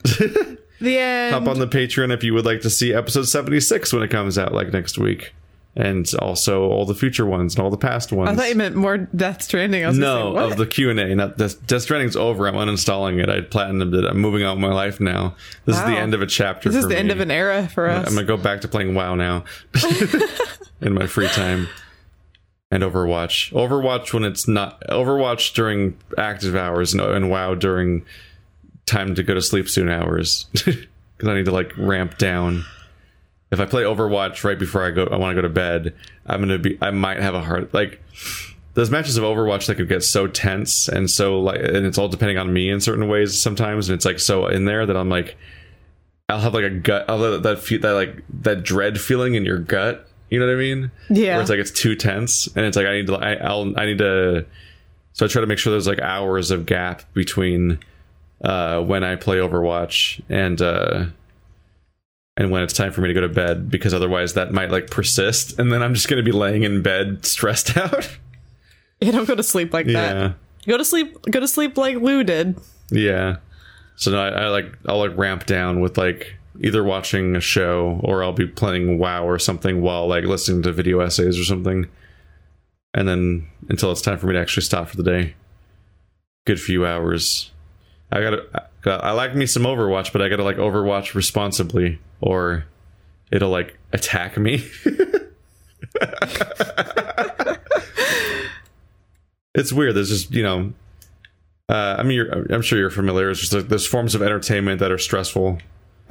the end. Hop on the Patreon if you would like to see episode 76 when it comes out, like next week. And also all the future ones and all the past ones. I thought you meant more Death Stranding. I was no, say, of the Q and A. Not Death, Death Stranding's over. I'm uninstalling it. I platinumed it. I'm moving on with my life now. This is the end of a chapter. This is the end of an era for us. I'm gonna go back to playing WoW now in my free time. And Overwatch. Overwatch when it's not Overwatch during active hours and, and WoW during time to go to sleep soon hours. Because I need to like ramp down. If I play Overwatch right before I go, I want to go to bed. I'm gonna be. I might have a heart like those matches of Overwatch that could get so tense and so like, and it's all depending on me in certain ways sometimes, and it's like so in there that I'm like, I'll have like a gut, I'll have that fe- that like that dread feeling in your gut. You know what I mean? Yeah. Where it's like it's too tense, and it's like I need to, I, I'll, I need to. So I try to make sure there's like hours of gap between uh, when I play Overwatch and uh, and when it's time for me to go to bed, because otherwise that might like persist, and then I'm just gonna be laying in bed stressed out. yeah, don't go to sleep like yeah. that. Go to sleep. Go to sleep like Lou did. Yeah. So no, I, I like I'll like ramp down with like either watching a show or I'll be playing WoW or something while like listening to video essays or something. And then until it's time for me to actually stop for the day. Good few hours. I gotta. I, I like me some Overwatch, but I gotta like Overwatch responsibly, or it'll like attack me. it's weird. There's just you know uh, I mean, you're, I'm sure you're familiar. It's just like there's forms of entertainment that are stressful,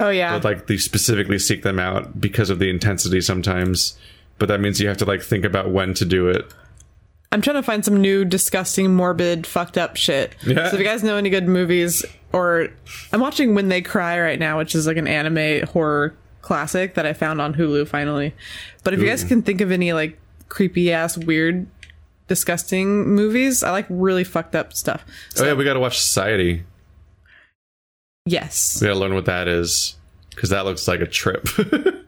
Oh yeah. but like they specifically seek them out because of the intensity sometimes. But that means you have to like think about when to do it. I'm trying to find some new disgusting, morbid, fucked up shit. Yeah. So if you guys know any good movies, or I'm watching When They Cry right now, which is like an anime horror classic that I found on Hulu finally. But if you guys can think of any like creepy ass, weird, disgusting movies, I like really fucked up stuff. oh yeah, we got to watch Society. Yes. We got to learn what that is because that looks like a trip.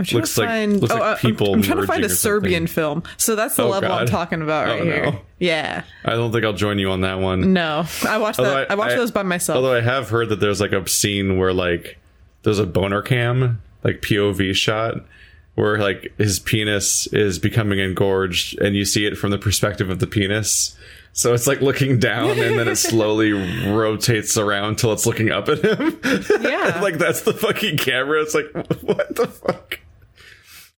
I'm trying Looks to like- find. looks oh, like uh, I'm- people I'm, trying to find a Serbian film. So that's the Oh, level I'm talking about right Oh, here. Yeah. I don't think I'll join you on that one. No, I watched Although that. I- I, watched I- those by myself. Although I have heard that there's like a scene where like there's a boner cam, like POV shot, where like his penis is becoming engorged, and you see it from the perspective of the penis. So it's like looking down, and then it slowly rotates around till it's looking up at him. Yeah. like that's the fucking camera. It's like what the fuck.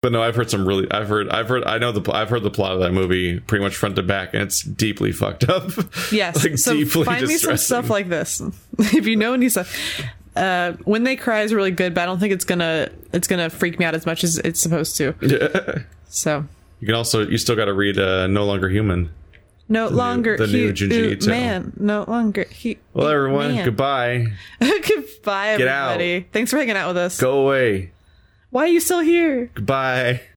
But no, I've heard some really. I've heard. I've heard. I know the. I've heard the plot of that movie pretty much front to back, and it's deeply fucked up. Yes. like so deeply find me some stuff like this. if you know any stuff. Uh, when they cry is really good, but I don't think it's gonna it's gonna freak me out as much as it's supposed to. Yeah. So You can also. You still got to read uh, "No Longer Human." no longer the new Junji man. No longer he. Well, everyone, man. goodbye. Goodbye, Get out. everybody. Thanks for hanging out with us. Go away. Why are you still here? Goodbye.